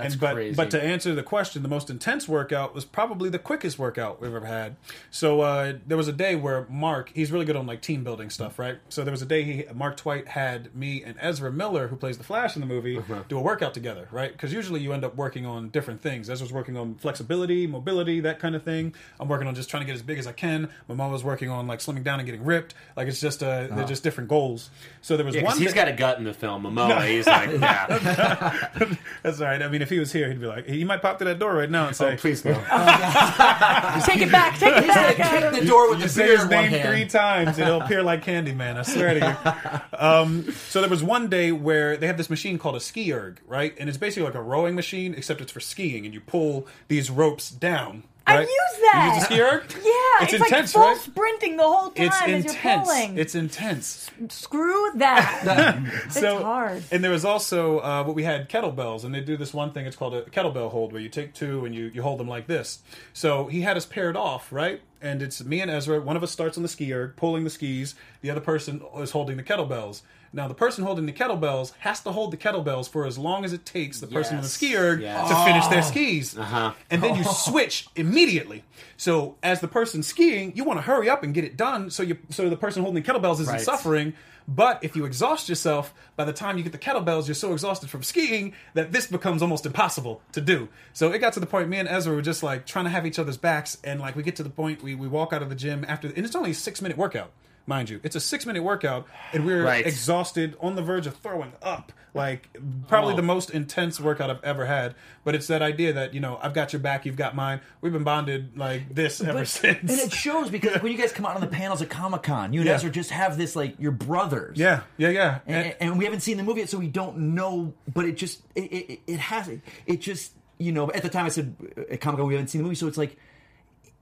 [SPEAKER 2] That's
[SPEAKER 3] and but
[SPEAKER 2] crazy.
[SPEAKER 3] but to answer the question, the most intense workout was probably the quickest workout we've ever had. So uh, there was a day where Mark, he's really good on like team building stuff, right? So there was a day he Mark Twight had me and Ezra Miller, who plays the Flash in the movie,
[SPEAKER 2] Uh-huh.
[SPEAKER 3] do a workout together, right? Because usually you end up working on different things. Ezra's working on flexibility, mobility, that kind of thing. I'm working on just trying to get as big as I can. Momoa's working on like slimming down and getting ripped. Like it's just uh, they're just different goals. So there was
[SPEAKER 2] Yeah,
[SPEAKER 3] one.
[SPEAKER 2] he's
[SPEAKER 3] day-
[SPEAKER 2] got a gut in the film. Momoa, he's like, (laughs) yeah.
[SPEAKER 3] That's all right. I mean, if he was here, he'd be like, he might pop to that door right now and say,
[SPEAKER 2] Oh, please no. (laughs) (laughs)
[SPEAKER 7] Take it back. Take it back.
[SPEAKER 6] Kick the door with
[SPEAKER 3] You
[SPEAKER 6] the
[SPEAKER 3] say
[SPEAKER 6] beer
[SPEAKER 3] his
[SPEAKER 6] in one
[SPEAKER 3] name
[SPEAKER 6] hand.
[SPEAKER 3] three times, it'll appear like Candyman. I swear to you. (laughs) Um, so there was one day where they have this machine called a ski erg, right? And it's basically like a rowing machine, except it's for skiing, and you pull these ropes down.
[SPEAKER 7] I've used that.
[SPEAKER 3] You use a ski erg?
[SPEAKER 7] Yeah,
[SPEAKER 3] it's,
[SPEAKER 7] it's,
[SPEAKER 3] intense,
[SPEAKER 7] like full
[SPEAKER 3] right?
[SPEAKER 7] sprinting the whole time
[SPEAKER 3] It's
[SPEAKER 7] as you're
[SPEAKER 3] intense.
[SPEAKER 7] pulling.
[SPEAKER 3] It's intense.
[SPEAKER 7] Screw that. (laughs) (laughs)
[SPEAKER 3] so,
[SPEAKER 7] it's hard.
[SPEAKER 3] And there was also uh, what we had kettlebells, and they do this one thing. It's called a kettlebell hold, where you take two and you you hold them like this. So he had us paired off, right? And it's me and Ezra. One of us starts on the ski erg, pulling the skis. The other person is holding the kettlebells. Now, the person holding the kettlebells has to hold the kettlebells for as long as it takes the person on the ski erg
[SPEAKER 2] Yes.
[SPEAKER 3] to finish their skis.
[SPEAKER 2] Uh-huh.
[SPEAKER 3] And then you switch immediately. So, as the person skiing, you want to hurry up and get it done so you so the person holding the kettlebells isn't
[SPEAKER 2] Right.
[SPEAKER 3] suffering. But if you exhaust yourself, by the time you get the kettlebells, you're so exhausted from skiing that this becomes almost impossible to do. So it got to the point, me and Ezra were just like trying to have each other's backs, and like we get to the point, we, we walk out of the gym after, and it's only a six minute workout, mind you. It's a six minute workout, and we're
[SPEAKER 2] Right.
[SPEAKER 3] exhausted, on the verge of throwing up. Like probably
[SPEAKER 2] Oh.
[SPEAKER 3] the most intense workout I've ever had. But it's that idea that, you know, I've got your back, you've got mine. We've been bonded like this ever since.
[SPEAKER 6] And it shows (laughs) because like, when you guys come out on the panels at Comic Con, you and
[SPEAKER 3] Yeah.
[SPEAKER 6] Ezra just have this like your brothers.
[SPEAKER 3] yeah, yeah, yeah.
[SPEAKER 6] and, and we haven't seen the movie yet, so we don't know. But it just it it, it has it just you know at the time I said uh, at Comic Con we haven't seen the movie, so it's like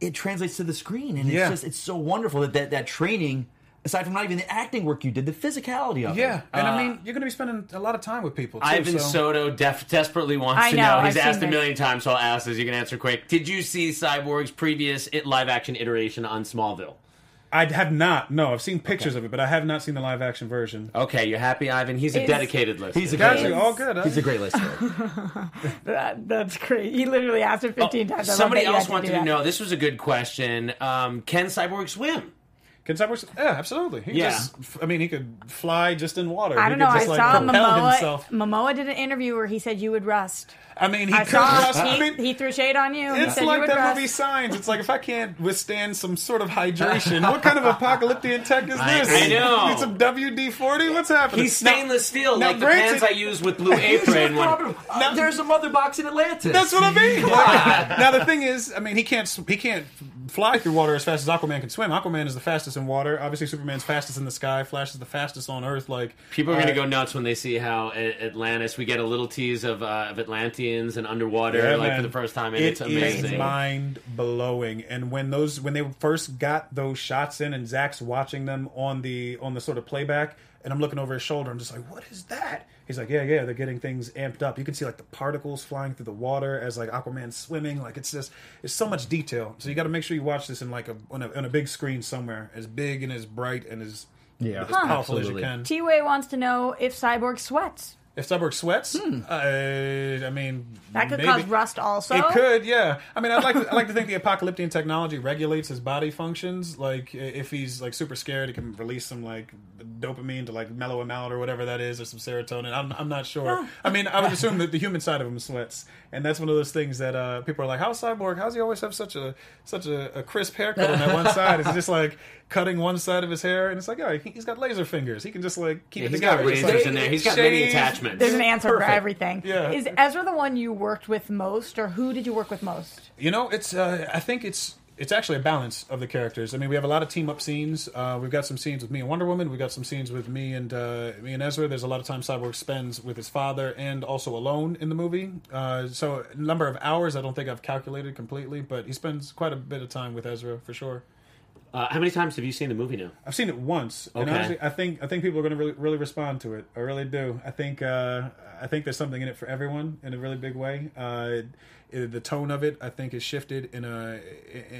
[SPEAKER 6] it translates to the screen, and it's
[SPEAKER 3] Yeah.
[SPEAKER 6] just it's so wonderful that that, that training. Aside from not even the acting work you did, the physicality of it.
[SPEAKER 3] Yeah, and
[SPEAKER 2] Uh,
[SPEAKER 3] I mean, you're going to be spending a lot of time with people. Too,
[SPEAKER 2] Ivan
[SPEAKER 3] so.
[SPEAKER 2] Soto def- desperately wants
[SPEAKER 7] I
[SPEAKER 2] to
[SPEAKER 7] know,
[SPEAKER 2] know. He's
[SPEAKER 7] I've
[SPEAKER 2] asked a
[SPEAKER 7] this.
[SPEAKER 2] million times, so I'll ask this. You can answer quick. Did you see Cyborg's previous live action iteration on Smallville?
[SPEAKER 3] I have not. No, I've seen pictures of it, but I have not seen the live action version.
[SPEAKER 2] Okay, you're happy, Ivan. He's a
[SPEAKER 7] Is-
[SPEAKER 2] dedicated listener.
[SPEAKER 6] He's a
[SPEAKER 3] Guys
[SPEAKER 6] great,
[SPEAKER 3] are all good. Huh?
[SPEAKER 6] he's a great listener. (laughs)
[SPEAKER 7] That, that's great. He literally asked it 15 times. I love
[SPEAKER 2] Somebody
[SPEAKER 7] that you
[SPEAKER 2] else wanted
[SPEAKER 7] do
[SPEAKER 2] to
[SPEAKER 7] that.
[SPEAKER 2] know. This was a good question. Um, can Cyborg swim?
[SPEAKER 3] Can Cyborg? Yeah, absolutely. He
[SPEAKER 2] Yeah.
[SPEAKER 3] Just, I mean, he could fly just in water.
[SPEAKER 7] I
[SPEAKER 3] He
[SPEAKER 7] don't
[SPEAKER 3] could
[SPEAKER 7] know. I
[SPEAKER 3] just, like,
[SPEAKER 7] saw
[SPEAKER 3] propel
[SPEAKER 7] Momoa.
[SPEAKER 3] himself.
[SPEAKER 7] Momoa did an interview where he said you would rust.
[SPEAKER 3] I mean, he
[SPEAKER 7] I
[SPEAKER 3] could.
[SPEAKER 7] saw
[SPEAKER 3] rust. I
[SPEAKER 7] he,
[SPEAKER 3] mean,
[SPEAKER 7] he threw shade on you.
[SPEAKER 3] it's
[SPEAKER 7] said you
[SPEAKER 3] like
[SPEAKER 7] would
[SPEAKER 3] that
[SPEAKER 7] rust.
[SPEAKER 3] movie Signs. It's like if I can't withstand some sort of hydration, (laughs) what kind of apocalyptic tech is this?
[SPEAKER 2] I know.
[SPEAKER 3] Need some WD forty. What's happening?
[SPEAKER 2] He's stainless steel,
[SPEAKER 3] now
[SPEAKER 2] like the
[SPEAKER 3] granted-
[SPEAKER 2] pants I use with Blue Apron. (laughs) when,
[SPEAKER 6] Uh, there's a mother box in Atlantis.
[SPEAKER 3] That's what I mean. (laughs) Like, now the thing is, I mean, he can't he can't fly through water as fast as Aquaman can swim. Aquaman is the fastest in water. Obviously, Superman's fastest in the sky. Flash is the fastest on Earth. Like
[SPEAKER 2] People are going to
[SPEAKER 3] uh,
[SPEAKER 2] go nuts when they see how Atlantis. We get a little tease of, uh, of Atlanteans and underwater,
[SPEAKER 3] Yeah,
[SPEAKER 2] like
[SPEAKER 3] man.
[SPEAKER 2] for the first time, and
[SPEAKER 3] It
[SPEAKER 2] it's amazing.
[SPEAKER 3] is mind blowing. And when those when they first got those shots in, and Zack's watching them on the on the sort of playback, and I'm looking over his shoulder, I'm just like, what is that? He's like, yeah, yeah, they're getting things amped up. You can see like the particles flying through the water as like Aquaman's swimming. Like it's just it's so much detail. So you got to make sure you watch this in like a on, a on a big screen somewhere, as big and as bright and as
[SPEAKER 6] Yeah,
[SPEAKER 3] as powerful
[SPEAKER 6] absolutely.
[SPEAKER 3] as you can.
[SPEAKER 7] T Way wants to know if Cyborg sweats.
[SPEAKER 3] If Cyborg sweats, uh, I mean,
[SPEAKER 7] That could
[SPEAKER 3] maybe.
[SPEAKER 7] cause rust also.
[SPEAKER 3] It could, yeah. I mean, I'd like to, I like to think the apocalyptic technology regulates his body functions. Like, i- if he's like super scared, it can release some like dopamine to like mellow him out or whatever that is, or some serotonin. I'm, I'm not sure. I mean, I would assume that the human side of him sweats, and that's one of those things that uh, people are like, "How's Cyborg? How's he always have such a such a, a crisp haircut on that one (laughs) side? It's just like cutting one side of his hair?" And it's like, oh, he, he's got laser fingers. He can just like keep
[SPEAKER 2] Yeah,
[SPEAKER 3] it
[SPEAKER 2] he's
[SPEAKER 3] together.
[SPEAKER 2] got razors
[SPEAKER 3] like,
[SPEAKER 2] in there. He's got many attachments.
[SPEAKER 7] There's an answer
[SPEAKER 3] Perfect.
[SPEAKER 7] for everything.
[SPEAKER 3] Yeah.
[SPEAKER 7] Is Ezra the one you worked with most, or who did you work with most?
[SPEAKER 3] You know, it's. Uh, I think it's. It's actually a balance of the characters. I mean, we have a lot of team up scenes. Uh, we've got some scenes with me and Wonder Woman. We've got some scenes with me and uh, me and Ezra. There's a lot of time Cyborg spends with his father and also alone in the movie. Uh, so, number of hours I don't think I've calculated completely, but he spends quite a bit of time with Ezra for sure.
[SPEAKER 2] Uh, how many times have you seen the movie now?
[SPEAKER 3] I've seen it once, and honestly, I think I think people are going to really, really respond to it. I really do. I think uh, I think there's something in it for everyone in a really big way. Uh, it- the tone of it, I think, is shifted in a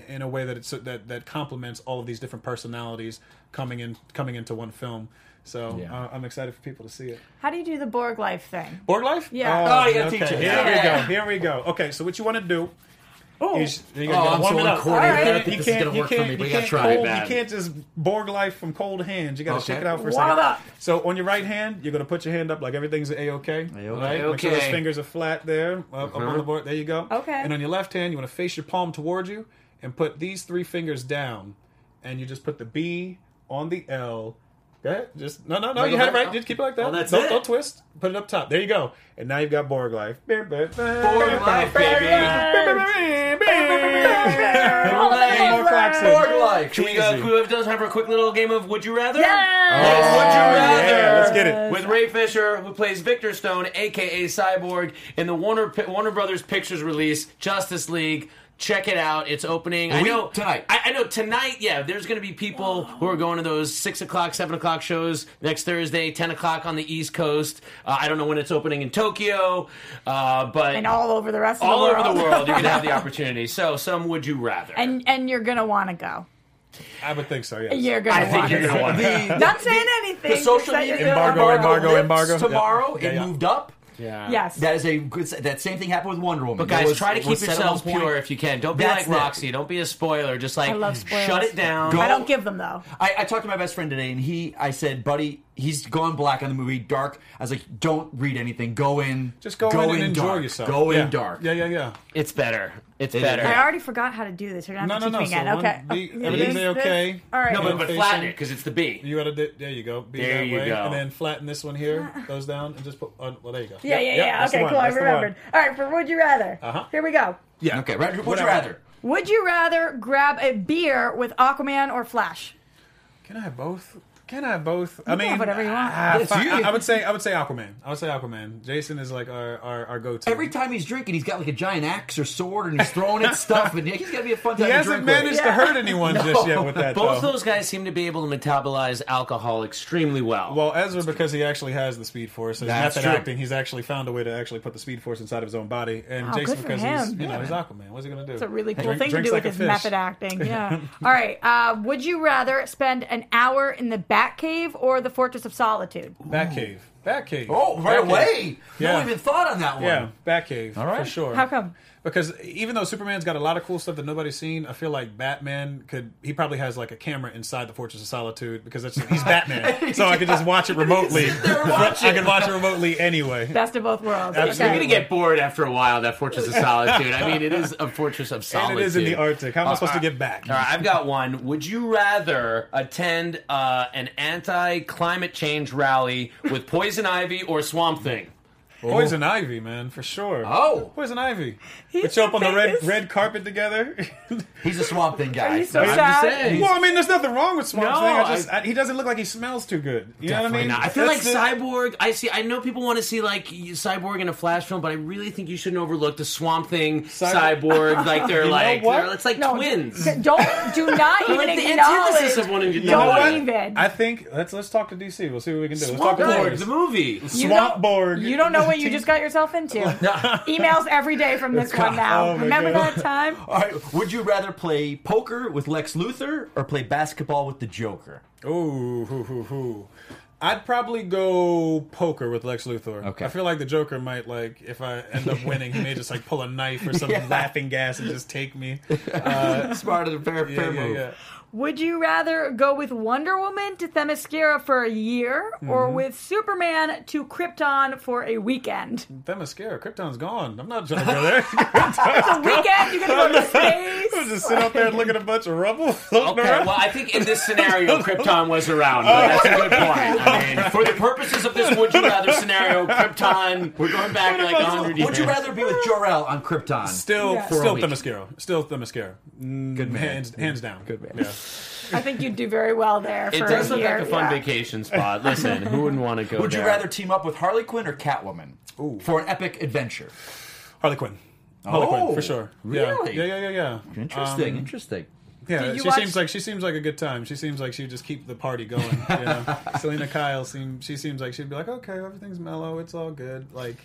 [SPEAKER 3] in a way that it's that that complements all of these different personalities coming in coming into one film. So
[SPEAKER 6] Yeah.
[SPEAKER 3] uh, I'm excited for people to see it.
[SPEAKER 7] How do you do the Borg life thing?
[SPEAKER 3] Borg life?
[SPEAKER 7] Yeah.
[SPEAKER 6] Oh, you gotta
[SPEAKER 3] okay.
[SPEAKER 6] teach it.
[SPEAKER 3] Here
[SPEAKER 6] Yeah.
[SPEAKER 3] we go. Here we go. Okay, so what you want to do is you
[SPEAKER 6] Oh,
[SPEAKER 3] gotta
[SPEAKER 6] I'm so
[SPEAKER 3] it up.
[SPEAKER 6] uncoordinated.
[SPEAKER 7] All right.
[SPEAKER 6] I think this is gonna work for me, but you gotta
[SPEAKER 3] can't
[SPEAKER 6] try it.
[SPEAKER 3] cold-
[SPEAKER 2] bad.
[SPEAKER 3] You can't just Borg life from cold hands. You got to
[SPEAKER 6] Okay.
[SPEAKER 3] shake it out for a
[SPEAKER 7] Warm
[SPEAKER 3] second.
[SPEAKER 7] it up.
[SPEAKER 3] So on your right hand, you're going to put your hand up like everything's a okay.
[SPEAKER 6] A-okay.
[SPEAKER 3] Right? Make sure those fingers are flat there, up, up on the uh-huh. board. There you go.
[SPEAKER 7] Okay.
[SPEAKER 3] And on your left hand, you want to face your palm towards you and put these three fingers down, and you just put the B on the L. Go ahead. Just no, no, no.
[SPEAKER 6] Right,
[SPEAKER 3] You had it
[SPEAKER 6] right.
[SPEAKER 3] right. Just keep it like that.
[SPEAKER 2] Oh, that's
[SPEAKER 3] don't,
[SPEAKER 2] it.
[SPEAKER 3] don't twist. Put it up top. There you go. And now you've got Borg life. Borg
[SPEAKER 2] life,
[SPEAKER 3] More Claxon.
[SPEAKER 6] Borg life.
[SPEAKER 2] Should we, uh,
[SPEAKER 3] Easy.
[SPEAKER 2] could we have for a quick little game of Would You Rather?
[SPEAKER 7] Yeah.
[SPEAKER 2] Yes, Would You
[SPEAKER 3] Oh,
[SPEAKER 2] Rather?
[SPEAKER 3] yeah, let's get it.
[SPEAKER 2] With Ray Fisher, who plays Victor Stone, aka Cyborg, in the Warner Warner Brothers Pictures release, Justice League. Check it out. It's opening. I
[SPEAKER 6] week?
[SPEAKER 2] know
[SPEAKER 6] Tonight.
[SPEAKER 2] I, I know tonight. Yeah, there's going to be people who are going to those six o'clock, seven o'clock shows next Thursday, ten o'clock on the East Coast. Uh, I don't know when it's opening in Tokyo, uh, but
[SPEAKER 7] And all over the rest of
[SPEAKER 2] all
[SPEAKER 7] the world.
[SPEAKER 2] over the world, you're going to have the (laughs) opportunity. So, some would you rather?
[SPEAKER 7] and and you're gonna want to go.
[SPEAKER 3] I would think so. Yes.
[SPEAKER 7] You're gonna
[SPEAKER 2] I think
[SPEAKER 7] want
[SPEAKER 2] you're gonna want it.
[SPEAKER 7] Not saying anything.
[SPEAKER 6] The social
[SPEAKER 7] just that you're
[SPEAKER 6] media
[SPEAKER 7] gonna
[SPEAKER 3] Embargo, embargo, embargo.
[SPEAKER 6] Tomorrow
[SPEAKER 3] Yeah,
[SPEAKER 6] it
[SPEAKER 3] yeah.
[SPEAKER 6] moved up.
[SPEAKER 2] Yeah.
[SPEAKER 7] Yes.
[SPEAKER 6] That is a good. That same thing happened with Wonder Woman.
[SPEAKER 2] But guys,
[SPEAKER 6] was-
[SPEAKER 2] try to keep yourselves pure if you can. Don't be
[SPEAKER 6] That's
[SPEAKER 2] like
[SPEAKER 6] it.
[SPEAKER 2] Roxy. Don't be a spoiler. Just like
[SPEAKER 7] I love
[SPEAKER 2] shut it down.
[SPEAKER 6] Go-
[SPEAKER 7] I don't give them though.
[SPEAKER 6] I, I talked to my best friend today, and he, I said, buddy, he's gone black on the movie, dark. I was like, don't read anything. Go in.
[SPEAKER 3] Just go, in and enjoy
[SPEAKER 6] dark.
[SPEAKER 3] yourself.
[SPEAKER 6] Go
[SPEAKER 3] yeah.
[SPEAKER 6] in dark.
[SPEAKER 3] Yeah, yeah, yeah.
[SPEAKER 2] It's better. It's
[SPEAKER 6] It is.
[SPEAKER 2] better.
[SPEAKER 7] I already forgot how to do this. You're gonna
[SPEAKER 3] No,
[SPEAKER 7] have
[SPEAKER 3] no,
[SPEAKER 7] to
[SPEAKER 3] no.
[SPEAKER 7] teach me
[SPEAKER 3] So
[SPEAKER 7] again.
[SPEAKER 3] one,
[SPEAKER 7] Okay.
[SPEAKER 3] be,
[SPEAKER 7] Oh,
[SPEAKER 3] everything's
[SPEAKER 7] this-
[SPEAKER 3] okay.
[SPEAKER 7] All right.
[SPEAKER 2] No, but, but
[SPEAKER 3] Facing-
[SPEAKER 2] flatten it because it's the B.
[SPEAKER 3] You gotta do, there you go. Be
[SPEAKER 2] There
[SPEAKER 3] that
[SPEAKER 2] you
[SPEAKER 3] way,
[SPEAKER 2] go.
[SPEAKER 3] and then flatten this one here, (laughs) goes down, and just put. On, well, there you go.
[SPEAKER 7] Yeah,
[SPEAKER 3] Yep,
[SPEAKER 7] yeah,
[SPEAKER 3] yep,
[SPEAKER 7] yeah.
[SPEAKER 3] that's the
[SPEAKER 7] Okay,
[SPEAKER 3] one,
[SPEAKER 7] cool. I
[SPEAKER 3] that's the one.
[SPEAKER 7] remembered. All right, for Would You Rather.
[SPEAKER 3] Uh-huh.
[SPEAKER 7] Here we go.
[SPEAKER 3] Yeah.
[SPEAKER 6] Okay, Roger, would you rather?
[SPEAKER 7] Would you rather grab a beer with Aquaman or Flash?
[SPEAKER 3] Can I have both? Can I have both? I
[SPEAKER 7] can
[SPEAKER 3] mean,
[SPEAKER 7] have whatever you want.
[SPEAKER 3] ah,
[SPEAKER 6] It's
[SPEAKER 3] fi-
[SPEAKER 6] you.
[SPEAKER 3] I, I would say I would say Aquaman. I would say Aquaman. Jason is like our our, our go to.
[SPEAKER 6] Every time he's drinking, he's got like a giant axe or sword, and he's throwing at (laughs) stuff, and he's got to be a fun time He
[SPEAKER 3] hasn't
[SPEAKER 6] drink with.
[SPEAKER 3] managed to hurt anyone (laughs) just yet with that.
[SPEAKER 2] Both
[SPEAKER 3] though.
[SPEAKER 2] those guys seem to be able to metabolize alcohol extremely well.
[SPEAKER 3] Well, Ezra because he actually has the Speed Force. He's
[SPEAKER 6] That's
[SPEAKER 3] method
[SPEAKER 6] true.
[SPEAKER 3] acting. He's actually found a way to actually put the Speed Force inside of his own body. And
[SPEAKER 7] Wow,
[SPEAKER 3] Jason
[SPEAKER 7] good for
[SPEAKER 3] because he's
[SPEAKER 7] him.
[SPEAKER 3] you know he's Aquaman. What's he gonna do?
[SPEAKER 7] It's a really cool
[SPEAKER 3] Drink-
[SPEAKER 7] thing to do
[SPEAKER 3] like
[SPEAKER 7] with his
[SPEAKER 3] fish.
[SPEAKER 7] method acting. Yeah. (laughs) All right. Uh, would you rather spend an hour in the Batcave or the Fortress of Solitude?
[SPEAKER 3] Batcave. Batcave.
[SPEAKER 6] Oh, right
[SPEAKER 3] Batcave.
[SPEAKER 6] away!
[SPEAKER 3] Yeah.
[SPEAKER 6] No even thought on that one.
[SPEAKER 3] Yeah, Batcave.
[SPEAKER 6] All right.
[SPEAKER 3] for sure.
[SPEAKER 7] How come?
[SPEAKER 3] Because even though Superman's got a lot of cool stuff that nobody's seen, I feel like Batman could. He probably has like a camera inside the Fortress of Solitude because that's he's Batman, (laughs) so I could just watch it remotely. (laughs) (laughs) I can watch it remotely anyway.
[SPEAKER 7] Best of both worlds.
[SPEAKER 3] Absolutely.
[SPEAKER 2] You're gonna get bored after a while. That Fortress of Solitude. I mean, it is a Fortress of Solitude.
[SPEAKER 3] And it is in the Arctic. How am I supposed to get back?
[SPEAKER 2] All right, I've got one. Would you rather attend uh, an anti-climate change rally with Poison Ivy or Swamp Thing? Oh.
[SPEAKER 3] Poison Ivy, man, for sure.
[SPEAKER 6] Oh.
[SPEAKER 3] Poison Ivy. (laughs)
[SPEAKER 7] He's
[SPEAKER 3] Put you up on the red
[SPEAKER 7] famous.
[SPEAKER 3] red carpet together. (laughs)
[SPEAKER 6] He's a Swamp Thing guy.
[SPEAKER 7] Are you so
[SPEAKER 2] I'm just
[SPEAKER 7] sad?
[SPEAKER 2] saying.
[SPEAKER 3] well, I mean, there's nothing wrong with Swamp
[SPEAKER 2] No,
[SPEAKER 3] Thing. I just
[SPEAKER 2] I-
[SPEAKER 3] I, he doesn't look like he smells too good. You know what I
[SPEAKER 2] Definitely
[SPEAKER 3] mean?
[SPEAKER 2] not. I feel like
[SPEAKER 3] That's the-
[SPEAKER 2] Cyborg. I see. I know people want to see like Cyborg in a Flash film, but I really think you shouldn't overlook the Swamp Thing,
[SPEAKER 3] Cyborg-
[SPEAKER 2] Cyborg. (laughs) like they're
[SPEAKER 3] You know
[SPEAKER 2] like
[SPEAKER 3] what?
[SPEAKER 2] they're, it's like
[SPEAKER 7] No,
[SPEAKER 2] twins.
[SPEAKER 7] d- Don't do not
[SPEAKER 2] They're
[SPEAKER 7] even
[SPEAKER 2] like the
[SPEAKER 7] acknowledge.
[SPEAKER 2] antithesis of one of you.
[SPEAKER 3] You know
[SPEAKER 7] Don't
[SPEAKER 3] what?
[SPEAKER 7] even.
[SPEAKER 3] I think let's let's talk to DC. We'll see what we can do. Let's
[SPEAKER 2] Swamp
[SPEAKER 3] talk to
[SPEAKER 2] Borg,
[SPEAKER 3] lawyers.
[SPEAKER 2] the movie.
[SPEAKER 7] You
[SPEAKER 3] Swamp
[SPEAKER 7] don't-
[SPEAKER 3] Borg.
[SPEAKER 7] You don't know what you just got yourself into. (laughs) Emails every day from this one now.
[SPEAKER 3] Oh
[SPEAKER 7] Remember
[SPEAKER 3] God.
[SPEAKER 7] that time? (laughs)
[SPEAKER 6] All right. Would you rather play poker with Lex Luthor or play basketball with the Joker?
[SPEAKER 3] Ooh, hoo, hoo, hoo. I'd probably go poker with Lex Luthor.
[SPEAKER 6] Okay.
[SPEAKER 3] I feel like the Joker might like if I end up winning, he may just like pull a knife or some (laughs)
[SPEAKER 6] Yeah.
[SPEAKER 3] laughing gas and just take me. (laughs)
[SPEAKER 6] Smarter than fair,
[SPEAKER 3] Yeah,
[SPEAKER 6] fair
[SPEAKER 3] yeah,
[SPEAKER 6] move.
[SPEAKER 3] yeah.
[SPEAKER 7] Would you rather go with Wonder Woman to Themyscira for a year or mm-hmm. with Superman to Krypton for a weekend?
[SPEAKER 3] Themyscira, Krypton's gone. I'm not trying to go (laughs) there.
[SPEAKER 7] It's a weekend. You're gonna go to space.
[SPEAKER 3] I'll just sit out there and look at a bunch of rubble
[SPEAKER 2] Okay,
[SPEAKER 3] around.
[SPEAKER 2] well, I think in this scenario, Krypton was around. But that's a good point. I mean, for the purposes of this would you rather scenario, Krypton, we're going back like 100 years.
[SPEAKER 6] Would you rather be with Jor-El on Krypton?
[SPEAKER 3] Still,
[SPEAKER 7] Yeah.
[SPEAKER 6] For a
[SPEAKER 3] still
[SPEAKER 6] week.
[SPEAKER 3] Themyscira. Still Themyscira. Mm,
[SPEAKER 6] Good man.
[SPEAKER 3] Hands, hands down.
[SPEAKER 6] Good man.
[SPEAKER 3] Yeah.
[SPEAKER 7] I think you'd do very well there.
[SPEAKER 2] It
[SPEAKER 7] for
[SPEAKER 2] does
[SPEAKER 7] a
[SPEAKER 2] look
[SPEAKER 7] year.
[SPEAKER 2] like a fun
[SPEAKER 7] yeah.
[SPEAKER 2] vacation spot. Listen, who wouldn't want to go
[SPEAKER 6] Would you
[SPEAKER 2] there?
[SPEAKER 6] rather team up with Harley Quinn or Catwoman for an epic adventure?
[SPEAKER 3] Harley Quinn. Harley
[SPEAKER 6] Oh,
[SPEAKER 3] Quinn, for sure. Yeah.
[SPEAKER 6] really?
[SPEAKER 3] Yeah, yeah, yeah, yeah.
[SPEAKER 6] Interesting.
[SPEAKER 3] Um,
[SPEAKER 6] interesting.
[SPEAKER 3] Yeah, she
[SPEAKER 7] watch-
[SPEAKER 3] seems like she seems like a good time. She seems like she'd just keep the party going. You know? (laughs) Selina Kyle seems she seems like she'd be like, okay, everything's mellow, it's all good. Like,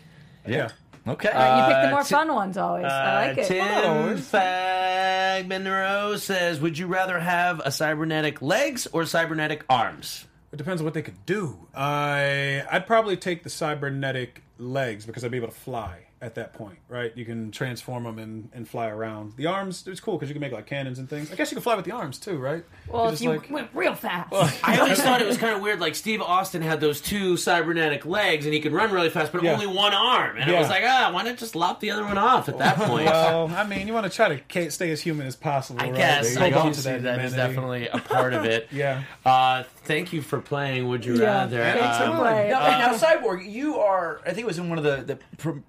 [SPEAKER 3] yeah.
[SPEAKER 6] Okay.
[SPEAKER 7] All right, you pick the more
[SPEAKER 2] Uh,
[SPEAKER 7] fun ones always. I like it.
[SPEAKER 3] Not
[SPEAKER 2] Tim
[SPEAKER 3] always.
[SPEAKER 2] Fagbenro says, "Would you rather have a cybernetic legs or cybernetic arms?"
[SPEAKER 3] It depends on what they could do. I I'd probably take the cybernetic legs because I'd be able to fly at that point, right? You can transform them and, and fly around. The arms, it's cool because you can make like cannons and things. I guess you can fly with the arms too, right?
[SPEAKER 7] Well, if you
[SPEAKER 3] like-
[SPEAKER 7] went real fast. (laughs)
[SPEAKER 2] I always (laughs) thought it was kind of weird. Like Steve Austin had those two cybernetic legs, and he could run really fast, but
[SPEAKER 3] Yeah.
[SPEAKER 2] only one arm. And it
[SPEAKER 3] Yeah.
[SPEAKER 2] was like, ah, why not just lop the other one off at that (laughs) point?
[SPEAKER 3] Well, I mean, you want to try to ca- stay as human as possible.
[SPEAKER 2] I
[SPEAKER 3] right?
[SPEAKER 2] guess
[SPEAKER 3] Hold
[SPEAKER 2] I
[SPEAKER 3] on
[SPEAKER 2] do
[SPEAKER 3] to
[SPEAKER 2] see that is definitely a part of it.
[SPEAKER 3] Yeah.
[SPEAKER 2] Uh, thank you for playing. Would you
[SPEAKER 7] Yeah,
[SPEAKER 2] rather?
[SPEAKER 7] thanks for
[SPEAKER 2] Um,
[SPEAKER 7] playing.
[SPEAKER 6] Now, now, Cyborg, you are, I think it was in one of the, the prom-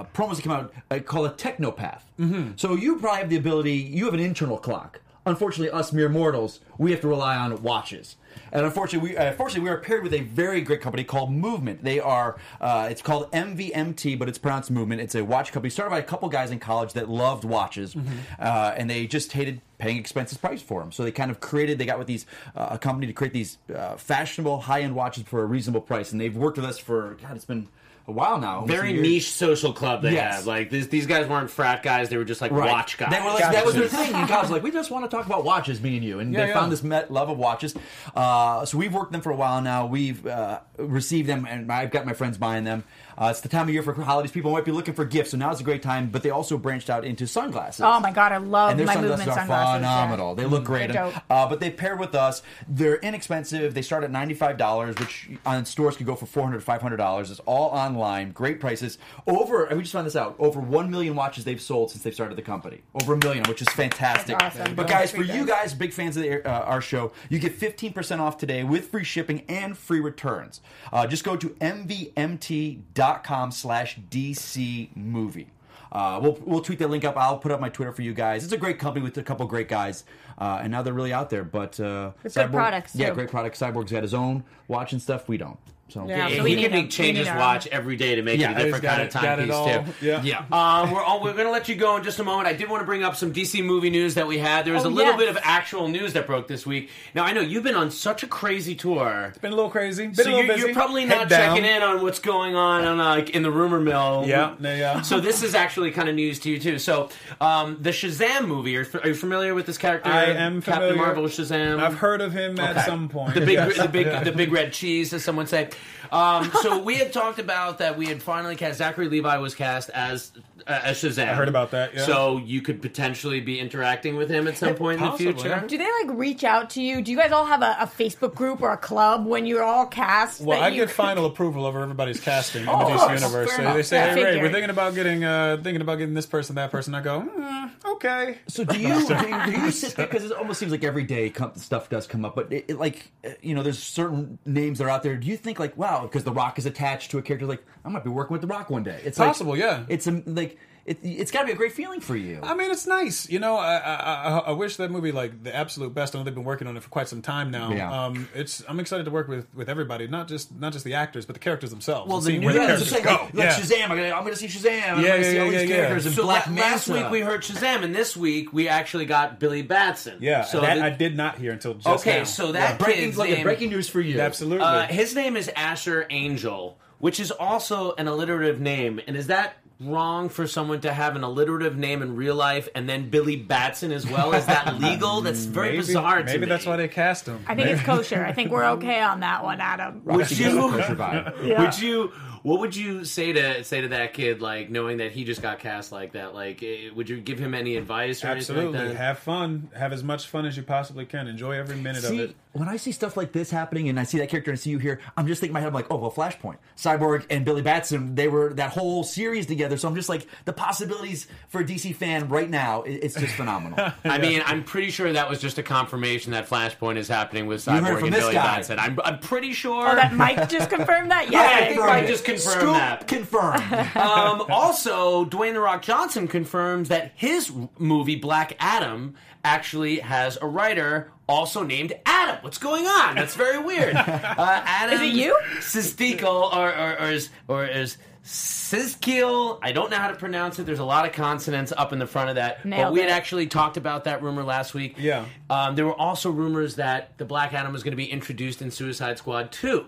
[SPEAKER 6] uh, promos that came out, I call a technopath. Mm-hmm. So you probably have the ability, you have an internal clock. Unfortunately, us mere mortals, we have to rely on watches. And unfortunately, we, uh, fortunately, we are paired with a very great company called Movement. They are, uh, it's called MVMT, but it's pronounced Movement. It's a watch company started by a couple guys in college that loved watches, uh, and they just hated paying expensive price for them. So they kind of created, they got with these uh, a company to create these uh, fashionable high end watches for a reasonable price, and they've worked with us for God, it's been a while now.
[SPEAKER 2] Very niche social club they
[SPEAKER 6] Yes.
[SPEAKER 2] have. Like this, these guys weren't frat guys; they were just like
[SPEAKER 6] Right.
[SPEAKER 2] watch guys.
[SPEAKER 6] They were like, that was their thing in college. Like, we just want to talk about watches, me and you. And
[SPEAKER 3] Yeah,
[SPEAKER 6] they
[SPEAKER 3] yeah.
[SPEAKER 6] found this met love of watches. Uh, so we've worked them for a while now. We've uh, received them, and I've got my friends buying them. Uh, it's the time of year for holidays. People might be looking for gifts, so now's a great time. But they also branched out into sunglasses.
[SPEAKER 7] Oh my god, I love
[SPEAKER 6] and their
[SPEAKER 7] my
[SPEAKER 6] sunglasses
[SPEAKER 7] movement
[SPEAKER 6] are
[SPEAKER 7] sunglasses. yeah.
[SPEAKER 6] phenomenal. They look great.
[SPEAKER 7] They're
[SPEAKER 6] And,
[SPEAKER 7] dope.
[SPEAKER 6] uh, but they pair with us. They're inexpensive. They start at ninety five dollars, which on stores could go for four hundred, five hundred dollars. It's all online. Great prices. Over. and We just found this out. Over one million watches they've sold since they've started the company. Over a million, which is fantastic.
[SPEAKER 7] Awesome.
[SPEAKER 6] But guys, for you guys, big fans of the, uh, our show, you get fifteen percent off today with free shipping and free returns. Uh, just go to mvmt.com slash dc movie. Uh, we'll, we'll tweet that link up. I'll put up my Twitter for you guys. It's a great company with a couple great guys, uh, and now they're really out there. But uh,
[SPEAKER 7] It's good products,
[SPEAKER 6] Yeah,
[SPEAKER 7] too.
[SPEAKER 6] great products. Cyborg's got his own watch and stuff. We don't. So
[SPEAKER 7] Yeah.
[SPEAKER 2] Yeah,
[SPEAKER 7] So we
[SPEAKER 2] he can
[SPEAKER 7] them.
[SPEAKER 2] be change his watch every day to make
[SPEAKER 6] Yeah,
[SPEAKER 2] it a different kind
[SPEAKER 3] it-
[SPEAKER 2] of timepiece
[SPEAKER 3] all.
[SPEAKER 2] too.
[SPEAKER 3] Yeah.
[SPEAKER 2] yeah. Um, (laughs) we're all, we're gonna let you go in just a moment. I did want to bring up some DC movie news that we had. There was
[SPEAKER 7] Oh,
[SPEAKER 2] a little
[SPEAKER 7] yes.
[SPEAKER 2] bit of actual news that broke this week. Now I know you've been on such a crazy tour.
[SPEAKER 3] It's been a little crazy. Been
[SPEAKER 2] So
[SPEAKER 3] a little
[SPEAKER 2] you're,
[SPEAKER 3] busy.
[SPEAKER 2] you're probably
[SPEAKER 3] Head
[SPEAKER 2] not
[SPEAKER 3] down.
[SPEAKER 2] checking in on what's going on, on like in the rumor mill.
[SPEAKER 3] Yeah, yeah, yeah.
[SPEAKER 2] So this is actually kind of news to you too. So um, the Shazam movie. Are, are you familiar with this character?
[SPEAKER 3] I am
[SPEAKER 2] Captain
[SPEAKER 3] familiar.
[SPEAKER 2] Marvel Shazam.
[SPEAKER 3] I've heard of him at some point.
[SPEAKER 2] The big,
[SPEAKER 3] Yes.
[SPEAKER 2] the big, (laughs)
[SPEAKER 3] Yeah.
[SPEAKER 2] the big red cheese, as someone say. Um, so we had talked about that. We had finally cast Zachary Levi was cast as uh, Shazam.
[SPEAKER 3] I heard about that, yeah.
[SPEAKER 2] So you could potentially be interacting with him at some point
[SPEAKER 3] Possibly,
[SPEAKER 2] in the future.
[SPEAKER 7] Do they like reach out to you? Do you guys all have a, a Facebook group or a club when you're all cast?
[SPEAKER 3] Well, I
[SPEAKER 7] you-
[SPEAKER 3] get final approval over everybody's casting in
[SPEAKER 7] Oh,
[SPEAKER 3] the DC
[SPEAKER 7] course.
[SPEAKER 3] universe. So they say,
[SPEAKER 7] Yeah.
[SPEAKER 3] "Hey, Ray, we're thinking about getting, uh, thinking about getting this person, that person." I go, mm, "Okay."
[SPEAKER 6] So do (laughs) you do you, do you sit there because it almost seems like every day stuff does come up, but it, it, like uh, you know, there's certain names that are out there. Do you think like, wow, because The Rock is attached to a character, like I might be working with The Rock one day? It's like-
[SPEAKER 3] Possible, yeah.
[SPEAKER 6] It's a, like it, it's got to be a great feeling for you.
[SPEAKER 3] I mean, it's nice. You know, I, I, I, I wish that movie like the absolute best. I know they've been working on it for quite some time now.
[SPEAKER 6] Yeah.
[SPEAKER 3] Um, it's I'm excited to work with with everybody, not just not just the actors, but the characters themselves.
[SPEAKER 2] Well,
[SPEAKER 3] and
[SPEAKER 2] the
[SPEAKER 3] seeing
[SPEAKER 2] new-
[SPEAKER 3] where
[SPEAKER 6] yeah, that's
[SPEAKER 3] characters
[SPEAKER 6] what
[SPEAKER 3] go.
[SPEAKER 6] saying. Like, like Shazam, I'm gonna, I'm gonna see Shazam. I'm
[SPEAKER 3] Yeah,
[SPEAKER 6] gonna
[SPEAKER 3] yeah,
[SPEAKER 6] see all
[SPEAKER 3] yeah,
[SPEAKER 6] these
[SPEAKER 3] yeah,
[SPEAKER 6] characters
[SPEAKER 3] yeah.
[SPEAKER 2] So
[SPEAKER 6] Black
[SPEAKER 2] la- last week we heard Shazam, and this week we actually got Billy Batson.
[SPEAKER 3] Yeah,
[SPEAKER 2] So
[SPEAKER 3] that
[SPEAKER 2] the-
[SPEAKER 3] I did not hear until just
[SPEAKER 2] okay,
[SPEAKER 3] now.
[SPEAKER 2] so that
[SPEAKER 6] breaking,
[SPEAKER 2] kid's
[SPEAKER 6] look,
[SPEAKER 2] name,
[SPEAKER 6] breaking news for you.
[SPEAKER 3] absolutely.
[SPEAKER 2] Uh, his name is Asher Angel, which is also an alliterative name. And is that wrong for someone to have an alliterative name in real life and then Billy Batson as well? Is that (laughs) legal? That's very
[SPEAKER 3] maybe,
[SPEAKER 2] bizarre to
[SPEAKER 3] Maybe
[SPEAKER 2] me.
[SPEAKER 3] that's why they cast him.
[SPEAKER 7] I think it's kosher. I think we're okay on that one, Adam.
[SPEAKER 2] Would you?
[SPEAKER 6] Kosher. (laughs)
[SPEAKER 7] Yeah.
[SPEAKER 2] Would you? What would you say to say to that kid, like knowing that he just got cast like that? Like, eh, would you give him any advice or
[SPEAKER 3] Absolutely.
[SPEAKER 2] anything like that?
[SPEAKER 3] Have fun. Have as much fun as you possibly can. Enjoy every minute of it.
[SPEAKER 6] when I see stuff like this happening and I see that character and I see you here, I'm just thinking in my head, I'm like, oh, well, Flashpoint. Cyborg and Billy Batson, they were that whole series together. So I'm just like, the possibilities for a DC fan right now, it's just phenomenal. (laughs)
[SPEAKER 2] I mean, I'm pretty sure that was just a confirmation that Flashpoint is happening with Cyborg and Billy
[SPEAKER 6] guy.
[SPEAKER 2] Batson. I'm, I'm pretty sure.
[SPEAKER 7] Oh, that Mike just confirmed that? (laughs)
[SPEAKER 2] Yeah, I think Mike just confirmed
[SPEAKER 6] Scoop
[SPEAKER 2] that.
[SPEAKER 6] confirmed. (laughs)
[SPEAKER 2] um, (laughs) also, Dwayne the Rock Johnson confirms that his movie Black Adam actually has a writer also named Adam. What's going on? That's very weird. (laughs) Uh, Adam
[SPEAKER 7] Is it you?
[SPEAKER 2] Sistikel or or, or is or is Siskiel. I don't know how to pronounce it. There's a lot of consonants up in the front of that. but we had
[SPEAKER 7] it.
[SPEAKER 2] actually talked about that rumor last week.
[SPEAKER 3] Yeah.
[SPEAKER 2] Um, there were also rumors that the Black Adam was going to be introduced in Suicide Squad 2.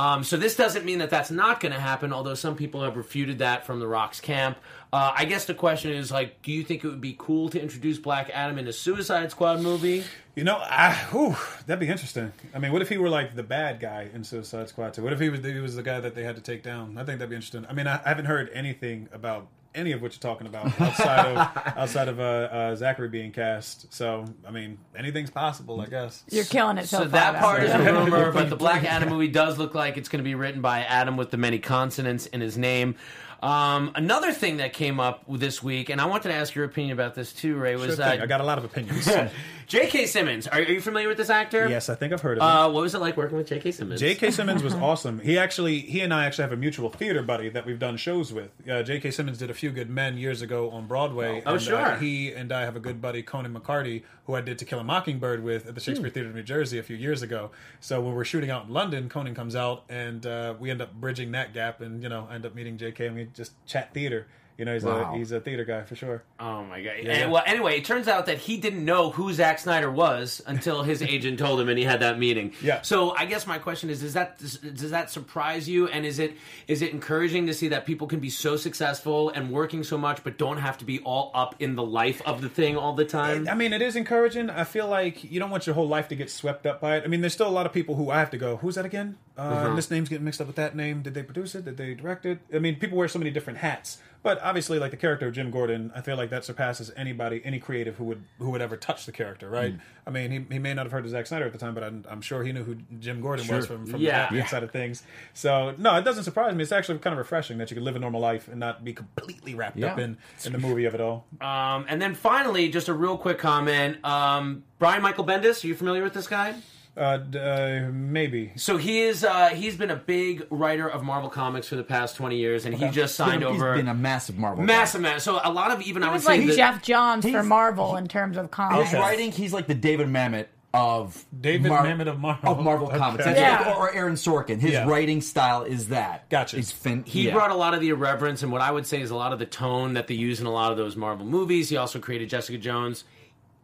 [SPEAKER 2] Um, so this doesn't mean that that's not going to happen, although some people have refuted that from the Rock's camp. Uh, I guess the question is like, do you think it would be cool to introduce Black Adam in a Suicide Squad movie?
[SPEAKER 3] You know, I, whew, that'd be interesting. I mean, what if he were like the bad guy in Suicide Squad too? What if he was he was the guy that they had to take down? I think that'd be interesting. I mean, I, I haven't heard anything about any of what you're talking about outside of (laughs) outside of uh, uh, Zachary being cast. So, I mean, anything's possible, I guess.
[SPEAKER 7] You're killing it so,
[SPEAKER 2] So that part is a rumor, (laughs) but the Black Adam movie does look like it's going to be written by Adam with the many consonants in his name. Um, another thing that came up this week, and I wanted to ask your opinion about this too, Ray,
[SPEAKER 3] Sure
[SPEAKER 2] was
[SPEAKER 3] thing.
[SPEAKER 2] uh,
[SPEAKER 3] I got a lot of opinions. (laughs)
[SPEAKER 2] J.K. Simmons. Are, are you familiar with this actor?
[SPEAKER 3] yes, I think I've heard of him.
[SPEAKER 2] Uh, what was it like working with J.K. Simmons?
[SPEAKER 3] J.K. (laughs) Simmons was awesome. He actually, he and I actually have a mutual theater buddy that we've done shows with. Uh, J.K. Simmons did a few good men years ago on Broadway.
[SPEAKER 2] Oh,
[SPEAKER 3] and,
[SPEAKER 2] sure.
[SPEAKER 3] Uh, he and I have a good buddy, Conan McCarty, who I did To Kill a Mockingbird with at the Shakespeare
[SPEAKER 2] Hmm.
[SPEAKER 3] Theater in New Jersey a few years ago. So when we're shooting out in London, Conan comes out and uh, we end up bridging that gap, and you know, I end up meeting J.K. and we just chat theater. You know, he's
[SPEAKER 6] Wow.
[SPEAKER 3] a he's a theater guy for sure.
[SPEAKER 2] Oh my god!
[SPEAKER 3] Yeah.
[SPEAKER 2] And, well, anyway, it turns out that he didn't know who Zack Snyder was until his (laughs) agent told him, and he had that meeting.
[SPEAKER 3] Yeah.
[SPEAKER 2] So I guess my question is: Does that does that surprise you? And is it is it encouraging to see that people can be so successful and working so much, but don't have to be all up in the life of the thing all the time?
[SPEAKER 3] I mean, it is encouraging. I feel like you don't want your whole life to get swept up by it. I mean, there's still a lot of people who I have to go. Who's that again? Uh,
[SPEAKER 2] Uh-huh.
[SPEAKER 3] This name's getting mixed up with that name. Did they produce it? Did they direct it? I mean, people wear so many different hats. But obviously, like the character of Jim Gordon, I feel like that surpasses anybody, any creative who would who would ever touch the character, right?
[SPEAKER 2] Mm.
[SPEAKER 3] I mean, he, he may not have heard of Zack Snyder at the time, but I'm, I'm sure he knew who Jim Gordon was from from
[SPEAKER 2] Yeah.
[SPEAKER 3] that
[SPEAKER 2] Yeah.
[SPEAKER 3] side of things. So no, it doesn't surprise me. It's actually kind of refreshing that you can live a normal life and not be completely wrapped up in in the movie of it all.
[SPEAKER 2] Um, and then finally, just a real quick comment. Um, Brian Michael Bendis, are you familiar with this guy?
[SPEAKER 3] Uh, uh, maybe.
[SPEAKER 2] So he is. Uh, he's been a big writer of Marvel comics for the past twenty years, and he
[SPEAKER 6] Okay.
[SPEAKER 2] just
[SPEAKER 6] He's
[SPEAKER 2] signed
[SPEAKER 6] he's
[SPEAKER 2] over.
[SPEAKER 6] been a massive Marvel
[SPEAKER 2] massive man. So a lot of even I would
[SPEAKER 7] was
[SPEAKER 2] say
[SPEAKER 7] like
[SPEAKER 2] that-
[SPEAKER 7] Geoff Johns for
[SPEAKER 6] He's-
[SPEAKER 7] Marvel in terms of comics.
[SPEAKER 6] His writing, he's like the David Mamet of
[SPEAKER 3] David Mamet of Marvel.
[SPEAKER 6] of Marvel
[SPEAKER 3] Okay.
[SPEAKER 6] comics,
[SPEAKER 3] Yeah.
[SPEAKER 6] Like- or, or Aaron Sorkin. His
[SPEAKER 2] Yeah.
[SPEAKER 6] writing style is that.
[SPEAKER 3] Gotcha.
[SPEAKER 6] He's fin-
[SPEAKER 2] He
[SPEAKER 6] yeah.
[SPEAKER 2] brought a lot of the irreverence and what I would say is a lot of the tone that they use in a lot of those Marvel movies. He also created Jessica Jones.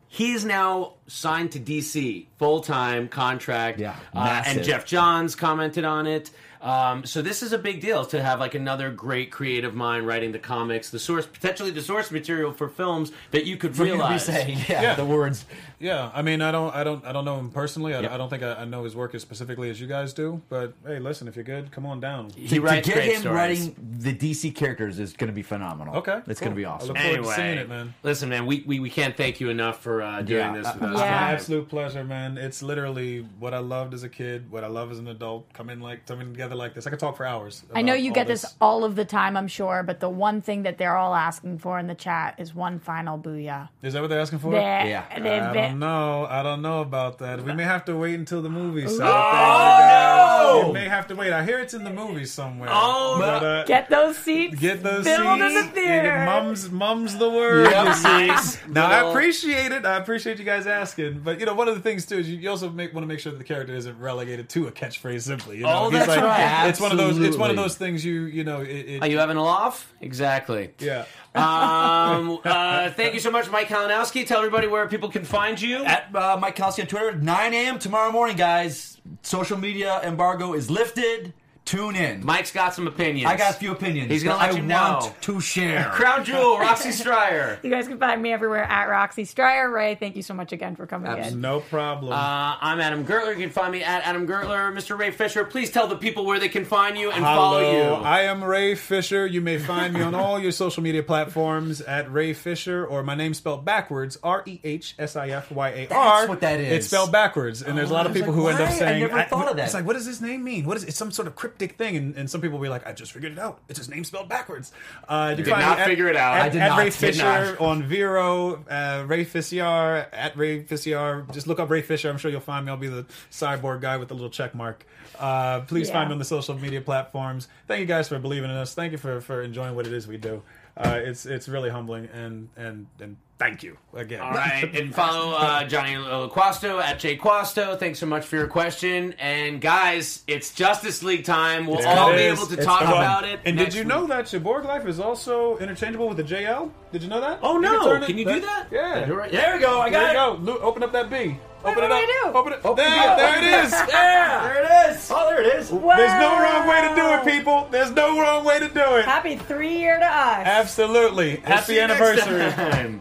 [SPEAKER 2] He's now signed to DC full time contract.
[SPEAKER 6] Yeah,
[SPEAKER 2] uh, and Geoff Johns commented on it. Um, so this is a big deal to have like another great creative mind writing the comics, the source potentially the source material for films that you could
[SPEAKER 6] For you
[SPEAKER 2] realize.
[SPEAKER 6] saying, yeah,
[SPEAKER 3] Yeah.
[SPEAKER 6] the words.
[SPEAKER 3] Yeah, I mean, I don't, I don't, I don't know him personally. I,
[SPEAKER 2] Yep.
[SPEAKER 3] I don't think I, I know his work as specifically as you guys do. But hey, listen, if you're good, come on down.
[SPEAKER 2] He
[SPEAKER 6] to
[SPEAKER 2] writes
[SPEAKER 6] get
[SPEAKER 2] great
[SPEAKER 6] him
[SPEAKER 2] stories.
[SPEAKER 6] writing the DC characters is going to be phenomenal.
[SPEAKER 3] Okay,
[SPEAKER 6] it's
[SPEAKER 3] cool.
[SPEAKER 6] going to be
[SPEAKER 3] I
[SPEAKER 6] awesome.
[SPEAKER 3] look forward to
[SPEAKER 2] Anyway,
[SPEAKER 3] seeing it, man.
[SPEAKER 2] listen, man, we, we, we can't thank you enough for uh, doing
[SPEAKER 6] Yeah.
[SPEAKER 2] this with
[SPEAKER 6] Uh,
[SPEAKER 2] us.
[SPEAKER 3] It's my
[SPEAKER 7] Yeah.
[SPEAKER 3] absolute pleasure, man. It's literally what I loved as a kid, what I love as an adult. Coming like coming together like this, I could talk for hours.
[SPEAKER 7] I know you get this all of the time, I'm sure, but the one thing that they're all asking for in the chat is one final booyah.
[SPEAKER 3] Is that what they're asking for?
[SPEAKER 7] They're-
[SPEAKER 6] Yeah.
[SPEAKER 7] they're-
[SPEAKER 3] I
[SPEAKER 7] they're-
[SPEAKER 3] don't know. I don't know about that. We may have to wait until the movie. So
[SPEAKER 2] Oh, no!
[SPEAKER 3] You may have to wait. I hear it's in the movie somewhere.
[SPEAKER 2] Oh,
[SPEAKER 3] but, uh,
[SPEAKER 7] Get those seats.
[SPEAKER 3] Get those
[SPEAKER 7] filled
[SPEAKER 3] seats.
[SPEAKER 7] in the theater.
[SPEAKER 3] Yeah, Mum's mum's the word.
[SPEAKER 2] Yep.
[SPEAKER 3] you see.
[SPEAKER 2] Nice
[SPEAKER 3] Now I appreciate it. I appreciate you guys asking. But you know, one of the things too is you, you also make, want to make sure that the character isn't relegated to a catchphrase simply. You know,
[SPEAKER 2] Oh,
[SPEAKER 3] He's
[SPEAKER 2] that's
[SPEAKER 3] like,
[SPEAKER 2] right.
[SPEAKER 3] It's one of those. It's one of those things you you know. It, it,
[SPEAKER 2] Are you having a laugh? Exactly.
[SPEAKER 3] yeah.
[SPEAKER 2] Um, (laughs) uh, thank you so much, Mike Kalinowski. Tell everybody where people can find you.
[SPEAKER 6] At uh, Mike Kalinowski on Twitter, 9 a.m. tomorrow morning, guys. Social media embargo is lifted. Tune in.
[SPEAKER 2] Mike's got some opinions.
[SPEAKER 6] I got a few opinions.
[SPEAKER 2] He's gonna let
[SPEAKER 6] I
[SPEAKER 2] you know.
[SPEAKER 6] want to share. (laughs)
[SPEAKER 2] Crown Jewel, Roxy (laughs) Striar.
[SPEAKER 7] You guys can find me everywhere at Roxy Striar. Ray, thank you so much again for coming in.
[SPEAKER 3] No problem.
[SPEAKER 2] Uh, I'm Adam Gertler. You can find me at Adam Gertler. Mr. Ray Fisher, please tell the people where they can find you and follow you.
[SPEAKER 3] I am Ray Fisher. You may find me on all your social media platforms at Ray Fisher, or my name spelled backwards, R E H S I F Y A R.
[SPEAKER 6] That's what that is.
[SPEAKER 3] It's spelled backwards, and there's a
[SPEAKER 6] Oh,
[SPEAKER 3] lot of people
[SPEAKER 6] like,
[SPEAKER 3] who end up
[SPEAKER 6] why? I
[SPEAKER 3] saying,
[SPEAKER 6] never thought of that.
[SPEAKER 3] It's like, what does this name mean? What is it? it's some sort of cryptic thing? And, and some people will be like, I just figured it out. It's his name spelled backwards. Uh, you
[SPEAKER 2] Did not
[SPEAKER 3] at-
[SPEAKER 2] figure it out.
[SPEAKER 3] At,
[SPEAKER 2] I did
[SPEAKER 3] at
[SPEAKER 2] not.
[SPEAKER 3] Ray
[SPEAKER 2] Did
[SPEAKER 3] Fisher
[SPEAKER 2] not.
[SPEAKER 3] on Vero, uh, Ray Fisher at Ray Fisher. Just look up Ray Fisher. I'm sure you'll find me. I'll be the cyborg guy with the little check mark. Uh, please
[SPEAKER 7] Yeah.
[SPEAKER 3] find me on the social media platforms. Thank you guys for believing in us. Thank you for, for enjoying what it is we do. Uh, it's it's really humbling and and and thank you again.
[SPEAKER 2] All right, (laughs) and follow uh, Johnny Quasto at Jay Quasto. Thanks so much for your question. And guys, it's Justice League time. We'll all
[SPEAKER 3] It
[SPEAKER 2] be
[SPEAKER 3] is.
[SPEAKER 2] able to
[SPEAKER 3] It's
[SPEAKER 2] talk
[SPEAKER 3] fun.
[SPEAKER 2] about it.
[SPEAKER 3] And did you
[SPEAKER 2] week.
[SPEAKER 3] know that your Borg life is also interchangeable with the JL? Did you know that?
[SPEAKER 2] Oh, no.
[SPEAKER 3] turn it-
[SPEAKER 2] Can you do that?
[SPEAKER 3] Yeah.
[SPEAKER 2] There we go. I
[SPEAKER 3] There
[SPEAKER 2] got
[SPEAKER 3] you go. Lu- Open up that B. Open
[SPEAKER 7] what
[SPEAKER 3] it up.
[SPEAKER 7] I?
[SPEAKER 3] Open it.
[SPEAKER 6] Open
[SPEAKER 3] there,
[SPEAKER 6] it up.
[SPEAKER 3] there it is. (laughs)
[SPEAKER 6] Yeah, there it is. Oh, there it is.
[SPEAKER 3] There's no wrong way to do it, people. There's no wrong way to do it.
[SPEAKER 7] Happy three year to us.
[SPEAKER 3] Absolutely.
[SPEAKER 2] We'll
[SPEAKER 3] Happy
[SPEAKER 2] see you next
[SPEAKER 3] anniversary.